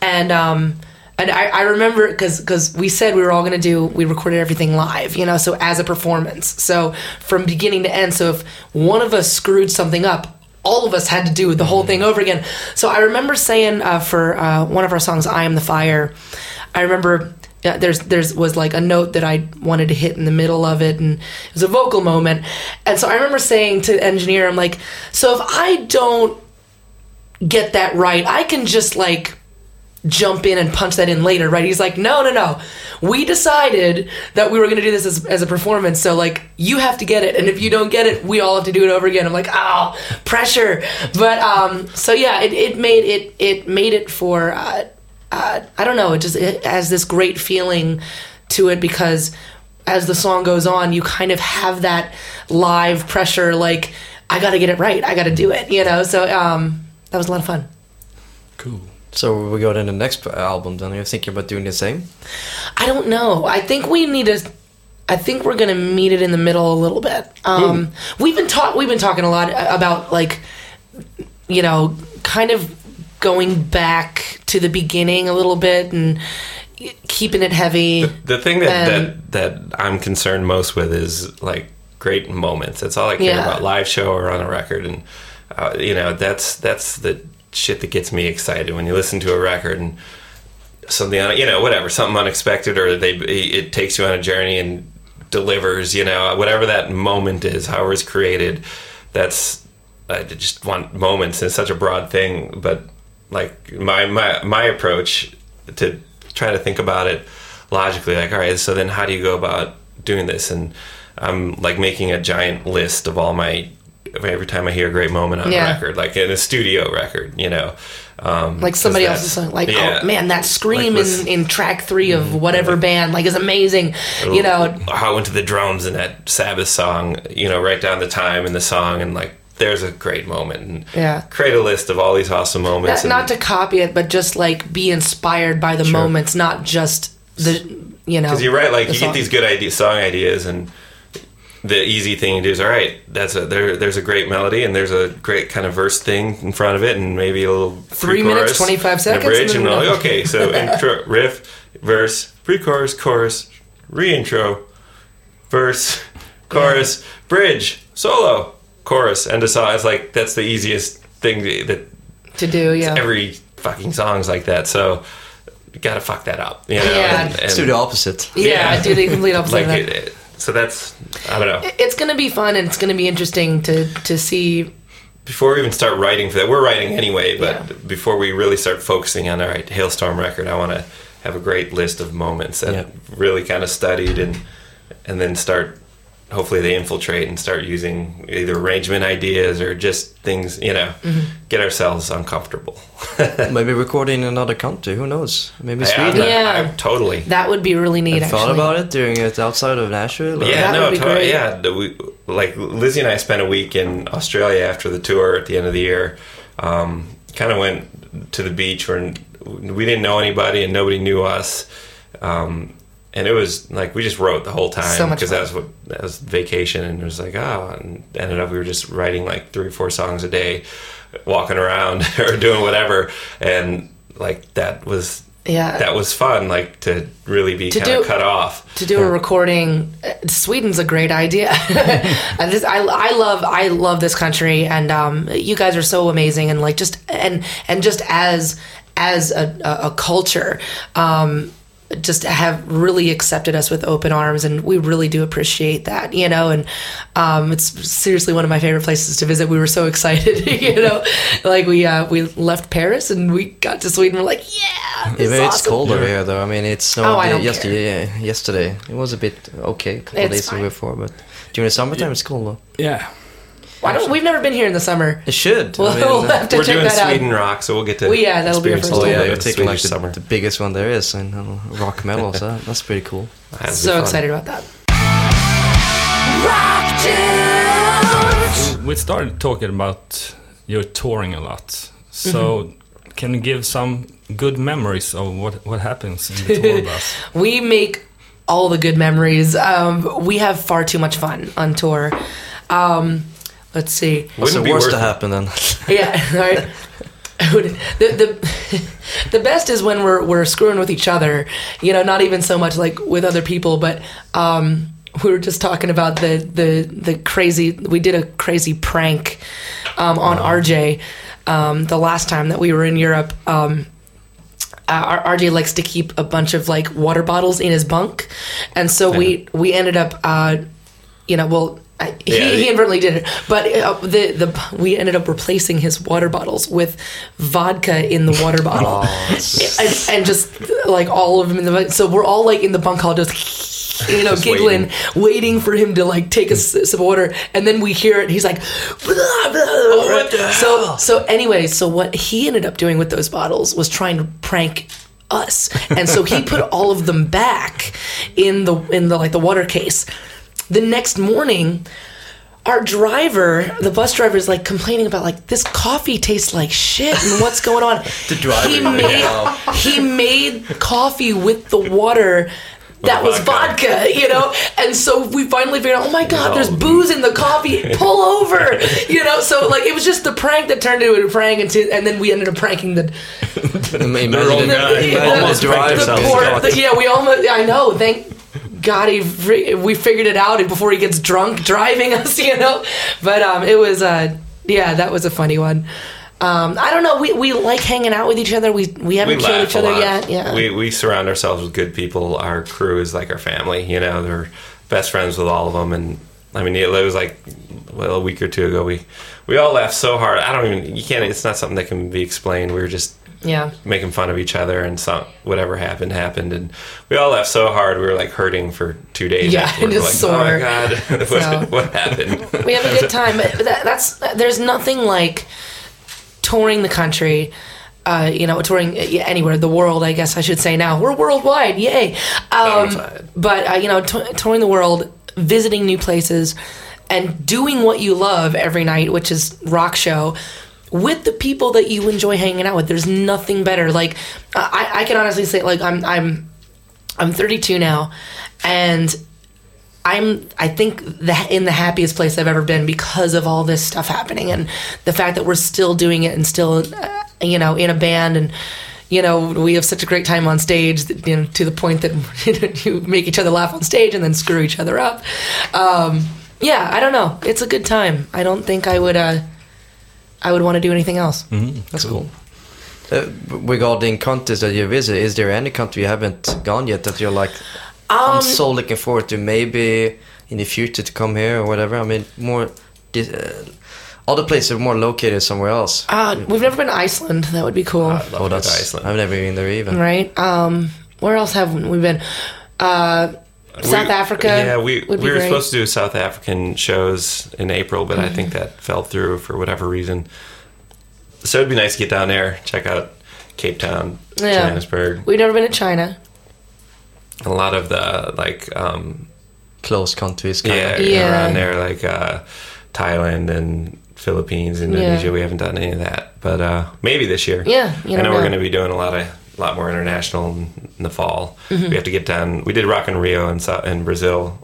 and um. And I, I remember because because we said we were all to do we recorded everything live you know so as a performance so from beginning to end so if one of us screwed something up all of us had to do the whole thing over again so I remember saying uh, for uh, one of our songs I am the fire I remember uh, there's there's was like a note that I wanted to hit in the middle of it, and it was a vocal moment. And so I remember saying to engineer, I'm like, so if I don't get that right. I can just like jump in and punch that in later, right? He's like, no, no, no. We decided that we were going to do this as, as a performance. So, like, you have to get it. And if you don't get it, we all have to do it over again. I'm like, oh, pressure. But, um, so yeah, it, it made it, it made it for, uh, uh, I don't know, it just it has this great feeling to it because as the song goes on, you kind of have that live pressure, like, I got to get it right. I got to do it, you know? So, um, that was a lot of fun. Cool. So we go to the next album. Then you're thinking about doing the same. I don't know. I think we need to. I think we're gonna meet it in the middle a little bit. Um, we've been talk. We've been talking a lot about like, you know, kind of going back to the beginning a little bit and keeping it heavy. The thing that, And- that that I'm concerned most with is like great moments. That's all I care Yeah. about, live show or on a record, and uh, you know that's that's the shit that gets me excited when you listen to a record and something you know whatever something unexpected or they it takes you on a journey and delivers you know whatever that moment is however it's created that's I just want moments and it's such a broad thing but like my my my approach to try to think about it logically like all right so then how do you go about doing this? And I'm like making a giant list of all my every time I hear a great moment on Yeah. a record like in a studio record you know um, like somebody else's song. Like, yeah. oh man, that scream Like, in, in track three of whatever band like is amazing. You know, how into the drums in that Sabbath song, you know, write down the time in the song and like there's a great moment and Yeah. create a list of all these awesome moments. not, to copy it, but just like be inspired by the moments, not just the you know. Because you're right, like you song. get these good idea, song ideas, and the easy thing to do is all right. That's a there. There's a great melody, and there's a great kind of verse thing in front of it, and maybe a little Three minutes, pre-chorus 25 and seconds, a bridge, and and, then all- okay, so intro, riff, verse, pre-chorus, chorus, re-intro, verse, chorus, bridge, solo, chorus, end of song. It's like that's the easiest thing to, that to do. Yeah, every fucking song's like that. So you gotta fuck that up, you know. Yeah. and- Let's do the opposite. yeah, yeah. do the complete opposite. like of that. it, it- so that's i don't know it's gonna be fun and it's gonna be interesting to to see. before we even start writing for that we're writing anyway but Yeah. before we really start focusing on all right Halestorm record i want to have a great list of moments that Yeah. really kind of studied and and then start hopefully they infiltrate and start using either arrangement ideas or just things you know Mm-hmm. get ourselves uncomfortable Maybe recording in another country. Who knows? Maybe Sweden. I'm- Yeah. I'm totally That would be really neat. Have thought about it doing it outside of Nashville? or- Yeah, That no, would be to- great. yeah. the- We, like Lizzie and I spent a week in Australia after the tour at the end of the year. Um, kind of went to the beach where we didn't know anybody and nobody knew us. Um, and it was like we just wrote the whole time So because that was what that was vacation and it was like oh and ended up we were just writing like three or four songs a day walking around or doing whatever. And like that was Yeah. that was fun like to really be kind of cut off. to do a recording uh, sweden's a great idea. I, just, I, I love i love this country and um, you guys are so amazing and like just and and just as as a, a, a culture um, just have really accepted us with open arms and we really do appreciate that you know and um, it's seriously one of my favorite places to visit we were so excited you know like we uh, we left paris and we got to sweden we're like yeah this Even is it's awesome. cold over here, though. I mean, it's snowed Oh, I don't yesterday. Yeah, yesterday, it was a bit okay. A couple It's days fine. before, but during the summertime, it's cold though. Yeah. Why don't, we've never been here in the summer It should. We'll, I mean, we'll have to we're check doing that Sweden out. rock, so we'll get to. Well, yeah, that'll be our experience first a Oh little yeah, bit you're taking like Swedish the, summer. the biggest one there is in uh, rock metal, so that's pretty cool. That'll So excited about that. We started talking about your touring a lot. So, Mm-hmm. can you give some good memories of what, what happens in the tour bus? We make all the good memories. Um, we have far too much fun on tour. Um, let's see. What's Wouldn't the worst worth to happen then? Yeah, all right. the, the the best is when we're we're screwing with each other. You know, not even so much like with other people, but um, we were just talking about the the the crazy. We did a crazy prank um, on RJ um, the last time that we were in Europe. Um, uh, RJ likes to keep a bunch of like water bottles in his bunk, and so we we ended up, uh, you know, well, I, Yeah, he, he inadvertently did it, but uh, the the we ended up replacing his water bottles with vodka in the water bottle, and, and just like all of them in the. So we're all like in the bunk hall, just you know, Just giggling, waiting. for him to like take a sip of water, and then we hear it. He's like, blah, blah, blah. so so anyway, so what he ended up doing with those bottles was trying to prank us, and so he put all of them back in the in the like the water case. The next morning, our driver, the bus driver, is like complaining about like this coffee tastes like shit and what's going on. the driver, he made yeah. he made coffee with the water. That was vodka. vodka, you know, and so we finally figured out. Oh my God! all- There's booze in the coffee. Pull over, you know. So like, it was just the prank that turned into a prank, and, to, and then we ended up pranking the Imagine wrong the- guy. imagine Almost the pranked driver yourself. the being poor, the- yeah, we almost. I know. Thank God he we figured it out before he gets drunk driving us. You know, but um, it was uh, yeah, that was a funny one. Um, I don't know. We, we like hanging out with each other. We we haven't we killed each other lot. yet. Yeah. We we surround ourselves with good people. Our crew is like our family. You know, they're best friends with all of them. And I mean, it was like well a week or two ago. We we all laughed so hard. I don't even you can't. It's not something that can be explained. We were just yeah. making fun of each other, and some whatever happened happened, and we all laughed so hard. We were like hurting for two days. Yeah, afterwards. just like, sore. Oh my god, what, So- what happened? we have a good time. But that, that's there's nothing like touring the country. Uh, you know, touring uh, anywhere, the world. I guess I should say now we're worldwide. Yay! Um, Worldwide. but uh, you know, t- touring the world, visiting new places, and doing what you love every night, which is rock show. With the people that you enjoy hanging out with, there's nothing better. Like, I, I can honestly say, like, I'm, I'm, I'm 32 now, and I'm I think that in the happiest place I've ever been because of all this stuff happening and the fact that we're still doing it and still uh, you know in a band and you know we have such a great time on stage you know to the point that you make each other laugh on stage and then screw each other up. Um, yeah, I don't know. It's a good time. I don't think I would uh I would want to do anything else. That's cool. Uh, regarding countries that you visit, is there any country you haven't gone yet that you're like, Um, I'm so looking forward to maybe in the future to come here or whatever? I mean, more, dis- uh, other places are more located somewhere else. Uh, we've never been to Iceland. That would be cool. I'd love to oh, go to that's Iceland. I've never been there even. right? Um, where else have we been? Uh, South We- Africa. Yeah, we would be we were great. supposed to do South African shows in April, but I think that fell through for whatever reason. So it'd be nice to get down there, check out Cape Town, Yeah. Johannesburg, We've never been to China. a lot of the like um, Close countries. Kind yeah, Of. Yeah. around there, like uh, Thailand and Philippines, Indonesia. Yeah. We haven't done any of that, but uh, maybe this year. Yeah, you I never know we're going to be doing a lot of a lot more international in, in the fall. Mm-hmm. We have to get down. We did Rock in Rio in, in Brazil.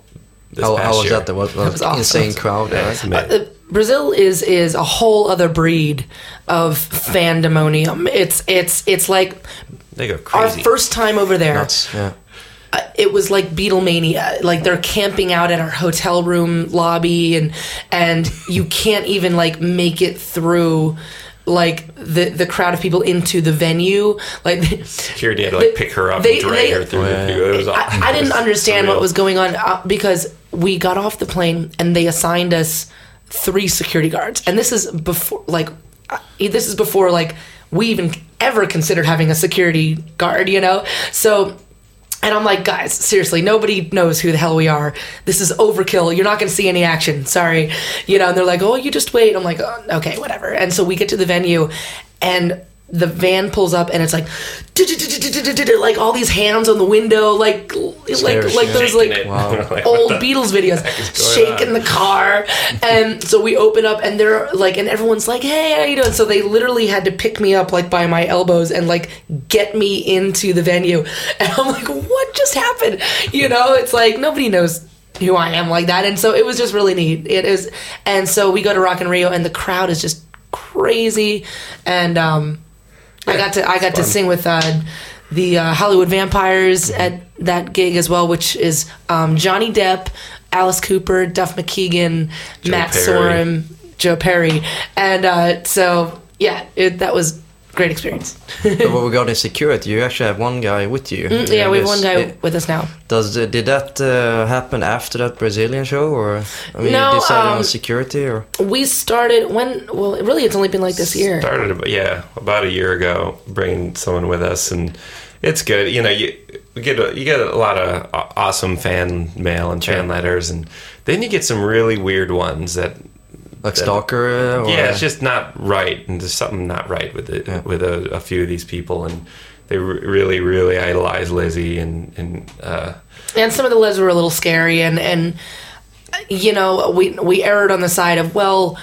This How, past how was year. that? There was, was awesome. insane crowd. Yeah, right? it's Uh, Brazil is is a whole other breed of fandemonium. It's it's it's like They go crazy. our first time over there. Nuts. Yeah. uh, it was like Beatlemania. Like they're camping out at our hotel room lobby, and and you can't even like make it through like the the crowd of people into the venue. Like Security had to like pick her up they- and drag they- her through Oh, the yeah. It was I, awesome. I didn't It was understand what was going on uh, because we got off the plane and they assigned us three security guards, and this is before like uh, this is before like we even ever considered having a security guard, you know. So. And I'm like, guys, seriously, nobody knows who the hell we are. This is overkill. You're not going to see any action. Sorry. You know, and they're like, oh, you just wait. I'm like, oh, okay, whatever. And so we get to the venue, and the van pulls up, and it's like, like all these hands on the window, like, like, like those like Shaking it. Wow. Like, old Beatles videos, is going shaking the car. And so we open up, and they're like, and everyone's like, "Hey, how you doing?" So they literally had to pick me up like by my elbows and like get me into the venue. And I'm like, "What just happened?" You know, it's like nobody knows who I am like that, and so it was just really neat. It is, and so we go to Rock and Rio, and the crowd is just crazy, and um, I got to I got to sing with uh, the uh, Hollywood Vampires at that gig as well, which is um, Johnny Depp, Alice Cooper, Duff McKagan, Matt Perry. Sorum, Joe Perry, and uh, so yeah, it, that was great experience. but what regarding security, you actually have one guy with you. Mm, yeah, we have one guy Yes. with us now. Does uh, did that uh, happen after that Brazilian show, or I mean, No, you decided um, on security, or We started when well, really, it's only been like this year. Started, yeah, about a year ago, bringing someone with us, and it's good. You know, you we get a, you get a lot of awesome fan mail and fan Yeah. letters, and then you get some really weird ones that. Like stalker? Or, Yeah, it's just not right, and there's something not right with it Yeah. with a, a few of these people, and they re- really, really idolize Lizzie, and and uh, and some of the lives were a little scary and and you know we we erred on the side of well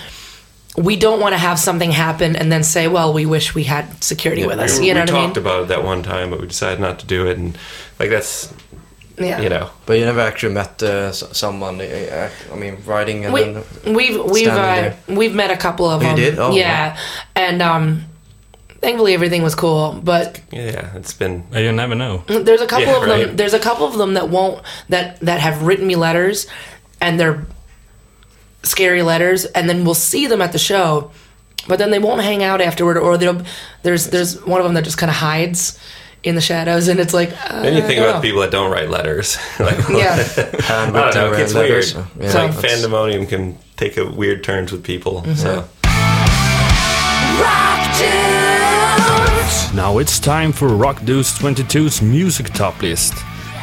we don't want to have something happen and then say well we wish we had security with us we, you know we what i mean talked about it that one time, but we decided not to do it, and like that's yeah you know But you never actually met uh, someone. Uh, I mean, writing and we, then we've we've uh, we've met a couple of Oh, you did? Oh, yeah and um thankfully everything was cool but yeah, it's been You never know. there's a couple Yeah, of them there's a couple of them that won't that that have written me letters and they're scary letters and then we'll see them at the show but then they won't hang out afterward or they'll there's there's one of them that just kind of hides in the shadows and it's like uh, Then you think about know. the people that don't write letters. like, yeah I don't know. It gets weird. letters. Yeah, It's like that's- fandemonium can take a weird turns with people. Mm-hmm. So Now it's time for Rock Dudes 22's music top list.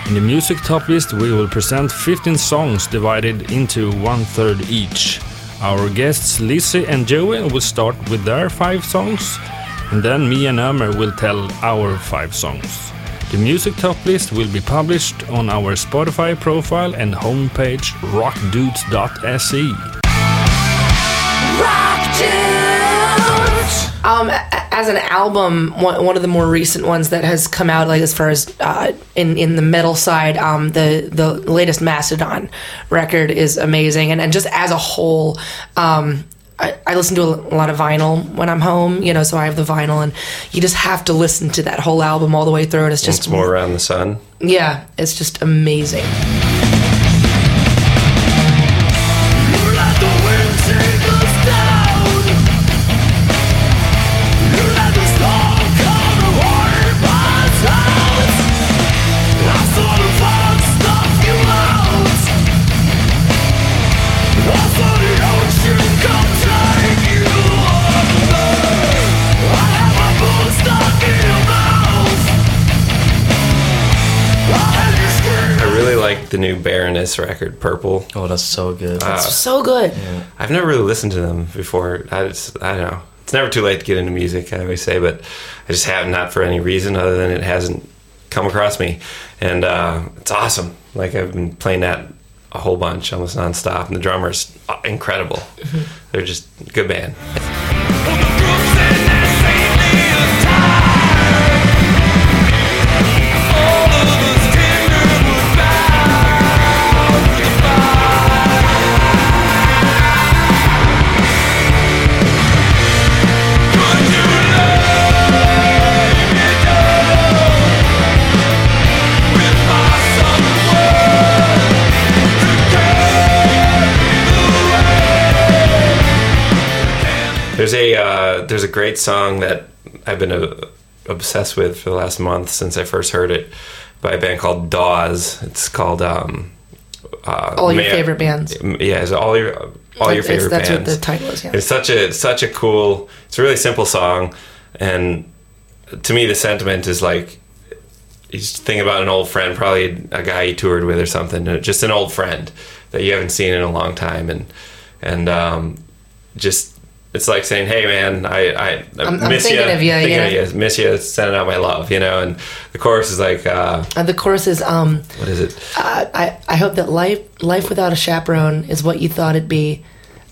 In the music top list, we will present 15 songs divided into one third each. Our guests Lizzie and Joey will start with their five songs, and then me and Ömer will tell our five songs. The music top list will be published on our Spotify profile and homepage rockdudes.se. Um, as an album, one, one of the more recent ones that has come out, like as far as uh, in in the metal side, um, the the latest Mastodon record is amazing, and and just as a whole, um, I, I listen to a lot of vinyl when I'm home, you know, so I have the vinyl, and you just have to listen to that whole album all the way through, and it's just it's more around the sun. yeah, it's just amazing. Like the new Baroness record, Purple. Oh, that's so good. That's so good. I've never really listened to them before. I just, I don't know. It's never too late to get into music, I always say, but I just have not for any reason other than it hasn't come across me. And uh, it's awesome. Like, I've been playing that a whole bunch, almost nonstop. And the drummer's uh, incredible. They're just good band. There's a uh, there's a great song that I've been uh, obsessed with for the last month since I first heard it by a band called Dawes. It's called um, uh, All your May I- favorite bands. Yeah, it's all your all your It's- favorite that's bands. what the title is. Yeah. It's such a such a cool. It's a really simple song, and to me, the sentiment is like he's thinking about an old friend, probably a guy he toured with or something, just an old friend that you haven't seen in a long time, and and um, just it's like saying, "Hey, man, I I, I I'm- I'm miss thinking you, of ya, thinking yeah. of you, miss you, sending out my love," you know. And the chorus is like, uh, Uh, the chorus is um, what is it? uh, I I hope that life life without a chaperone is what you thought it'd be.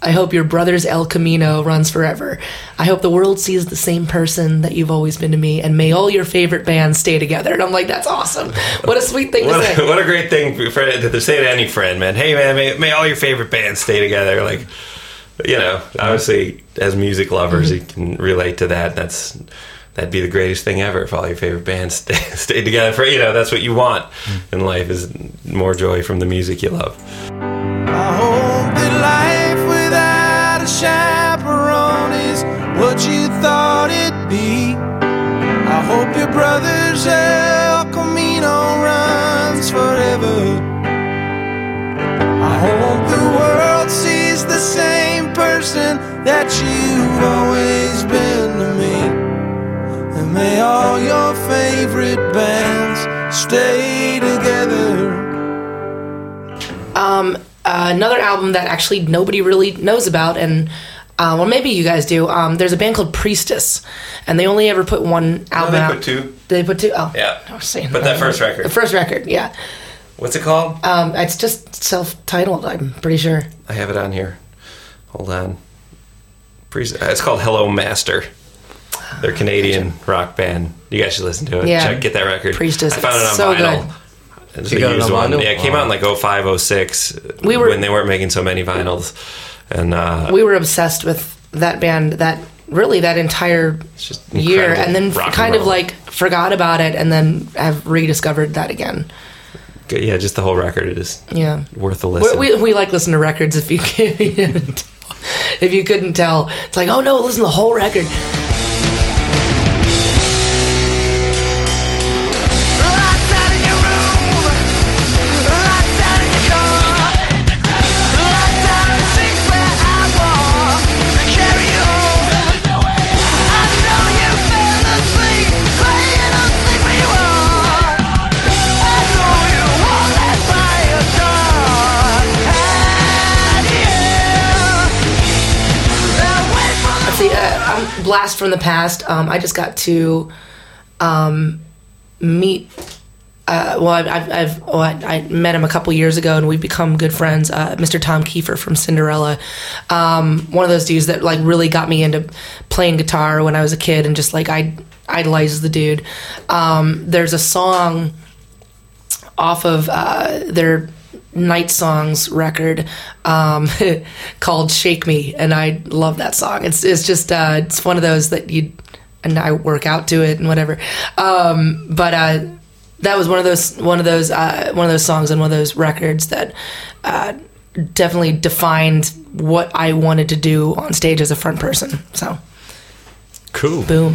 I hope your brother's El Camino runs forever. I hope the world sees the same person that you've always been to me, and may all your favorite bands stay together. And I'm like, that's awesome. What a sweet thing to What say. what a great thing for to say to any friend, man. Hey, man, may, may all your favorite bands stay together. Like, you know, obviously, as music lovers, you mm-hmm. can relate to that. That's that'd be the greatest thing ever if all your favorite bands stay, stayed together. For you know, that's what you want mm-hmm. in life is more joy from the music you love. I hope that life without a chaperone is what you thought it'd be. I hope your brother's El Camino runs forever. I hope the world sees the same person that you've always been to me. And may all your favorite bands stay together. Um, uh, another album that actually nobody really knows about, and uh, well, maybe you guys do. Um, there's a band called Priestess, and they only ever put one No, album they out. put two. They put two. Oh, Yeah. I was saying But that first record. The first record, yeah. What's it called? Um, it's just self-titled. I'm pretty sure. I have it on here. Hold on. Uh, It's called Hello Master. They're a Canadian rock band. You guys should listen to it. Yeah. Check, get that record. Priestess, I found it on so vinyl. good. It's You a used one. vinyl? Yeah, it came out in like 05, 06 We were- when they weren't making so many vinyls. And uh, We were obsessed with that band. That really that entire just year, and then rock and kind of like forgot about it, and then have rediscovered that again. yeah, just the whole record is Yeah. worth a We, listen. we, we like listen to records if you couldn't if you couldn't tell. It's like, oh no, listen to the whole record. Blast from the past. Um, I just got to um, meet. Uh, well, I've, I've, I've oh, I, I met him a couple years ago, and we've become good friends. Uh, Mr. Tom Keifer from Cinderella, um, one of those dudes that like really got me into playing guitar when I was a kid, and just like I idolized the dude. Um, there's a song off of uh, their Night Songs record um, called "Shake Me," and I love that song. It's it's just uh, it's one of those that you and I work out to it and whatever. Um, but uh, that was one of those one of those uh, one of those songs and one of those records that uh, definitely defined what I wanted to do on stage as a front person. So Cool. boom.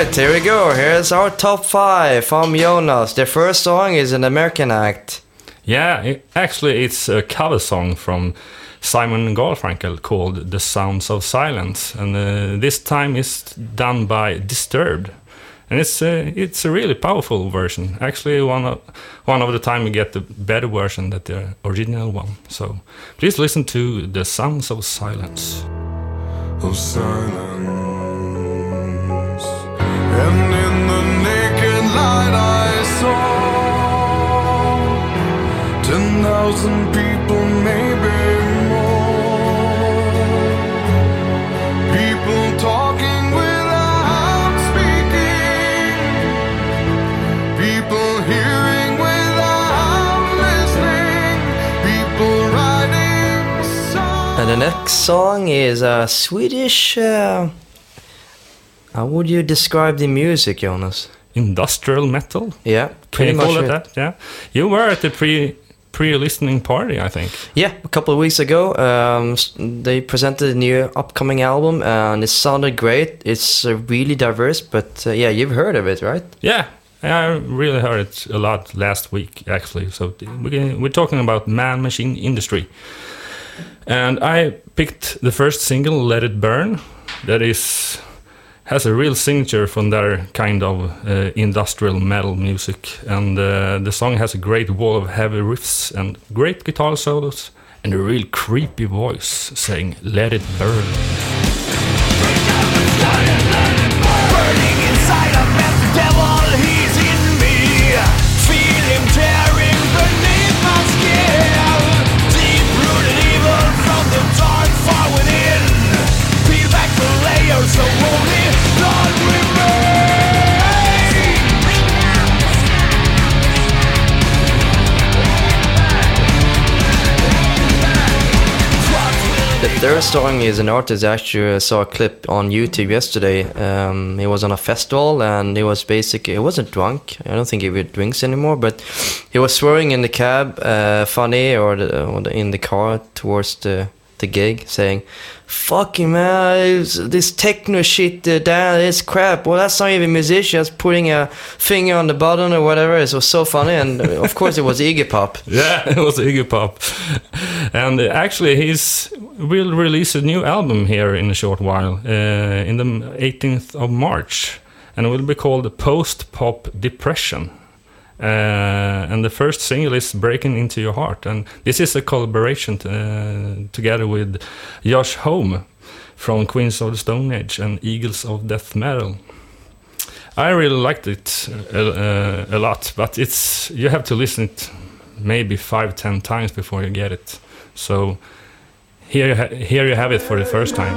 Alright, here we go. Here's our top five from Jonas. The first song is an American act. Yeah, it, actually, it's a cover song from Simon Garfunkel called "The Sounds of Silence," and uh, this time it's done by Disturbed, and it's uh, it's a really powerful version. Actually, one of one of the time you get the better version than the original one. So please listen to "The Sounds of Silence." of silence. And in the naked light I saw ten thousand people, maybe more. People talking without speaking. People hearing without listening. People writing. And the next song is a Swedish. Uh, how would you describe the music, Jonas? Industrial metal. Yeah, pretty much it it. that? Yeah. You were at the pre pre listening party, I think. Yeah, a couple of weeks ago, um, they presented a new upcoming album, and it sounded great. It's uh, really diverse, but uh, yeah, you've heard of it, right? Yeah, I really heard it a lot last week, actually. So we're talking about man machine industry. And I picked the first single, Let It Burn, that is has a real signature from their kind of uh, industrial metal music. And uh, the song has a great wall of heavy riffs and great guitar solos and a real creepy voice saying, Let It Burn. Burning inside, I The third song is an artist. I Actually, saw a clip on YouTube yesterday. Um, he was on a festival and he was basically he wasn't drunk. I don't think he really drinks anymore, but he was swearing in the cab, uh, funny or, the, or the, in the car towards the the gig, saying, "Fucking man, it's- this techno shit, uh, is crap. Well, that's not even musicians putting a finger on the button or whatever." It was so funny, and uh, of course it was Iggy Pop. Yeah, it was Iggy Pop. And uh, actually, he's will release a new album here in a short while, uh, in the 18th of March, and it will be called Post Pop Depression. Uh, and the first single is Breaking Into Your Heart, and this is a collaboration uh, together with Josh Homme from Queens of the Stone Age and Eagles of Death Metal. I really liked it uh, uh, a lot, but it's you have to listen it maybe five, ten times before you get it. So here, you here you have it for the first time.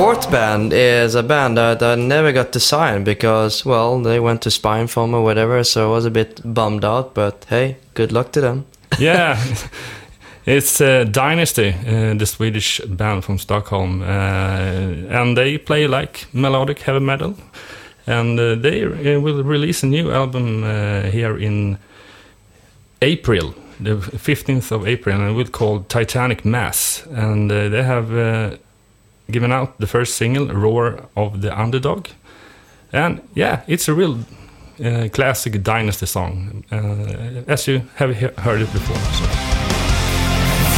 Fourth band is a band that I never got to sign because, well, they went to Spinefarm or whatever, so I was a bit bummed out. But hey, good luck to them. yeah, it's uh, Dynazty, uh, the Swedish band from Stockholm, uh, and they play like melodic heavy metal. And uh, they uh, will release a new album uh, here in April, the 15th of April, and it will called Titanic Mass. And they have given out the first single, Roar of the Underdog. And yeah, it's a real uh, classic Dynazty song, uh, as you have he- heard it before. So.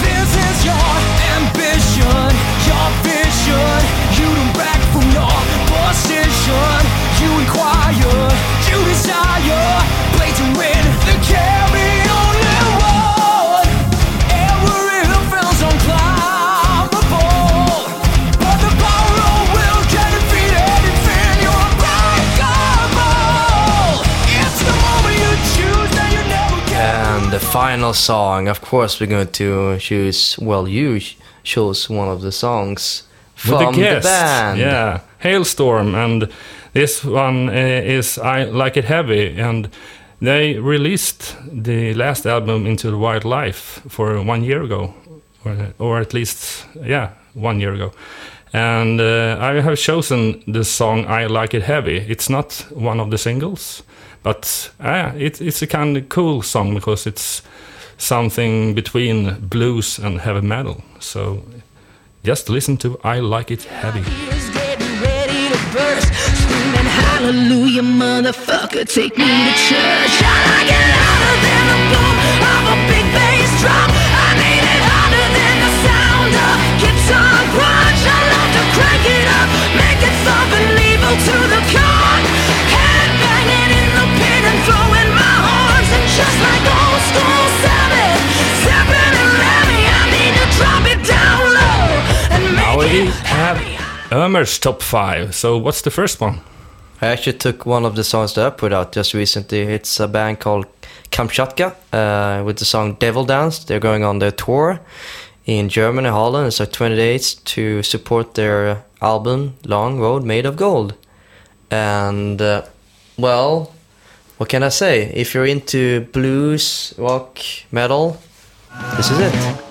This is your ambition, your vision. The final song, of course, we're going to choose. Well, you ch- chose one of the songs from the the, band. yeah, Halestorm, and this one uh, is I Like It Heavy, and they released the last album Into the Wild Life for one year ago, or, or at least yeah, one year ago. And uh, I have chosen the song I Like It Heavy. It's not one of the singles, but uh, it, it's a kind of cool song because it's something between blues and heavy metal. So just listen to I Like It Heavy. hallelujah, motherfucker, take me to church. I like it louder than the boom of a big bass drum. I need it harder than the sound of guitar. I love to crank it up, make it evil to the we it have Ömer's top five. So what's the first one? I actually took one of the songs that I put out just recently. It's a band called Kamchatka uh, with the song Devil Dance. They're going on their tour in Germany, Holland. It's like 20 days to support their album Long Road Made of Gold. And, uh, well, what can I say? If you're into blues, rock, metal, this is it.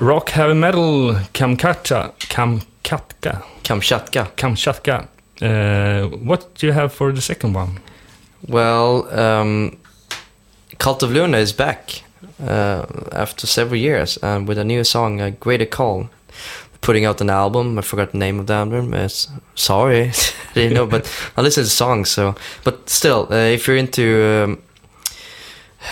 Rock, heavy metal, Kamchatka. Kamchatka. Kamchatka. Kamchatka. Uh, what do you have for the second one? Well, um, Cult of Luna is back uh, after several years and with a new song, A Greater Call. putting out an album. I forgot the name of the album. It's, sorry, I didn't know, but I listen to songs. So, but still, uh, if you're into um,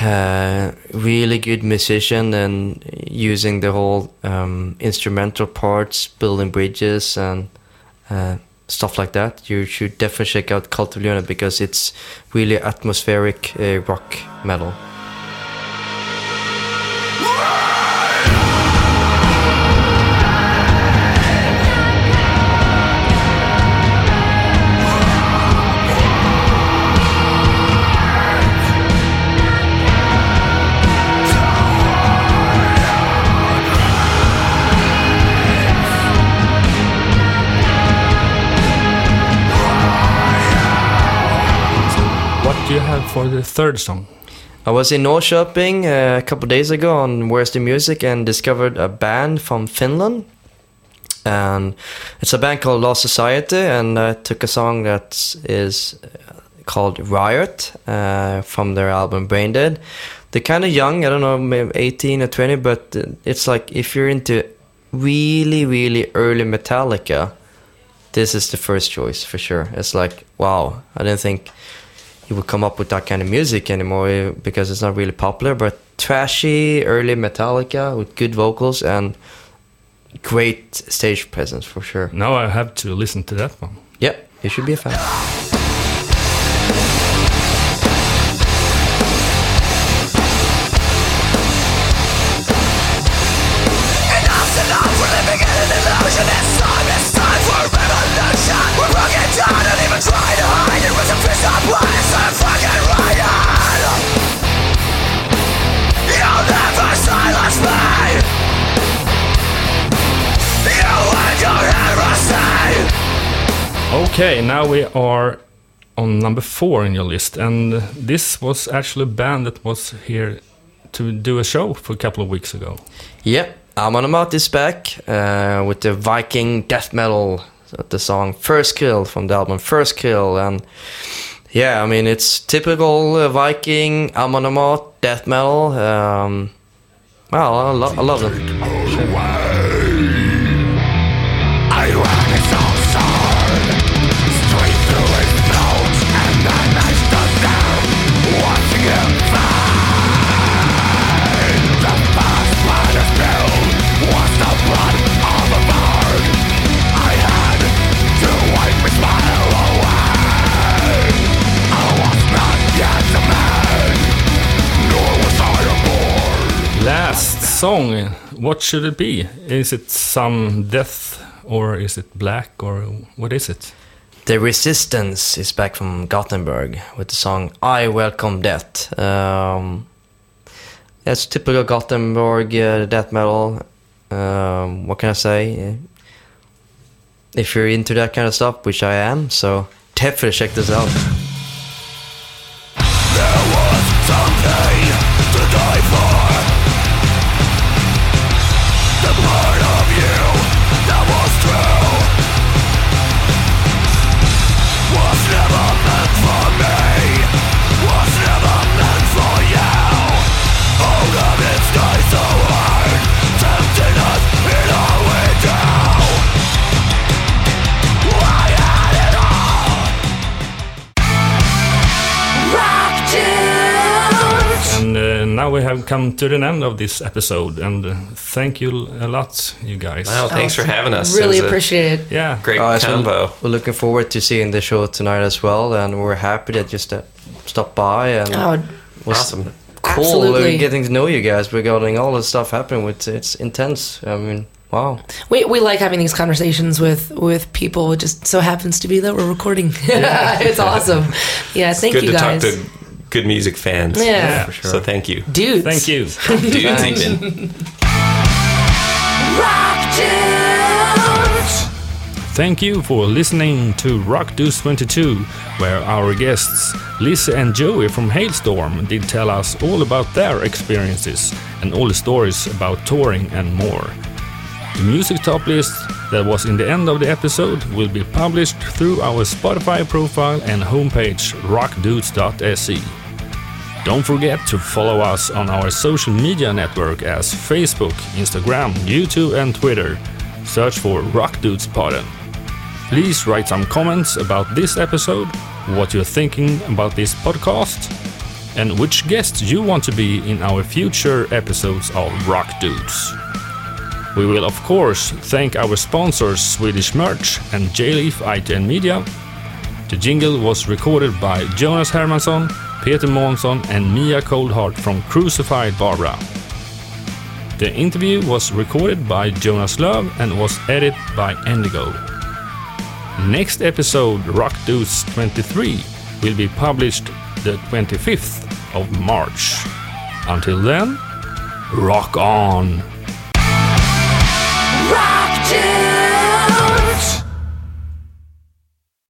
uh, really good musician and using the whole um, instrumental parts, building bridges and uh, stuff like that, you should definitely check out Cult of Luna because it's really atmospheric uh, rock metal. For the third song? I was in Norrköping uh, a couple days ago on Where's the Music and discovered a band from Finland. And it's a band called Lost Society, and I took a song that is uh, called Riot uh, from their album Brain Dead. They're kind of young, I don't know, maybe 18 or 20, but uh, it's like if you're into really, really early Metallica, this is the first choice for sure. It's like, wow, I didn't think you would come up with that kind of music anymore eh, because it's not really popular. But trashy, early Metallica with good vocals and great stage presence for sure. Now I have to listen to that one. Yeah, you should be a fan. Okay, now we are on number four in your list, and this was actually a band that was here to do a show for a couple of weeks ago. Yeah, Amon Amarth is back uh, with the Viking death metal, the song First Kill from the album First Kill. And yeah, I mean, it's typical uh, Viking, Amon Amarth, death metal. Um, well, I, lo- I love them. Song, what should it be? Is it some death, or is it black, or what is it? The Resistance is back from Gothenburg with the song I Welcome Death. Um, it's typical Gothenburg uh, death metal. Um, what can I say? If you're into that kind of stuff, which I am, so definitely check this out. Now we have come to the end of this episode, and uh, thank you a lot, you guys. Wow, thanks for having us. Really was appreciate it. Yeah, Great Uh, so combo. We're looking forward to seeing the show tonight as well, and we're happy that you st- stopped by and Oh, was Awesome. cool Absolutely. getting to know you guys regarding all the stuff happening. With it's intense. I mean, wow. we, we like having these conversations with with people. It just so happens to be that we're recording. it's awesome. Yeah, thank Good you to guys. Talk to good music fans. Yeah. for So thank you. Dudes. thank you. Dudes even. Thank you for listening to Rock Dudes 22, where our guests Lisa and Joey from Halestorm did tell us all about their experiences and all the stories about touring and more. The music top list that was in the end of the episode will be published through our Spotify profile and homepage rockdudes.se. Don't forget to follow us on our social media network as Facebook, Instagram, YouTube, and Twitter. Search for Rock Dudes. Please write some comments about this episode, what you're thinking about this podcast, and which guests you want to be in our future episodes of Rock Dudes. We will, of course, thank our sponsors Swedish Merch and J-Leaf IT Media. The jingle was recorded by Jonas Hermansson, Peter Månsson, and Mia Coldheart from Crucified Barbara. The interview was recorded by Jonas Love and was edited by Endigo. Next episode, Rock Dudes 23, will be published the 25th of March. Until then, rock on!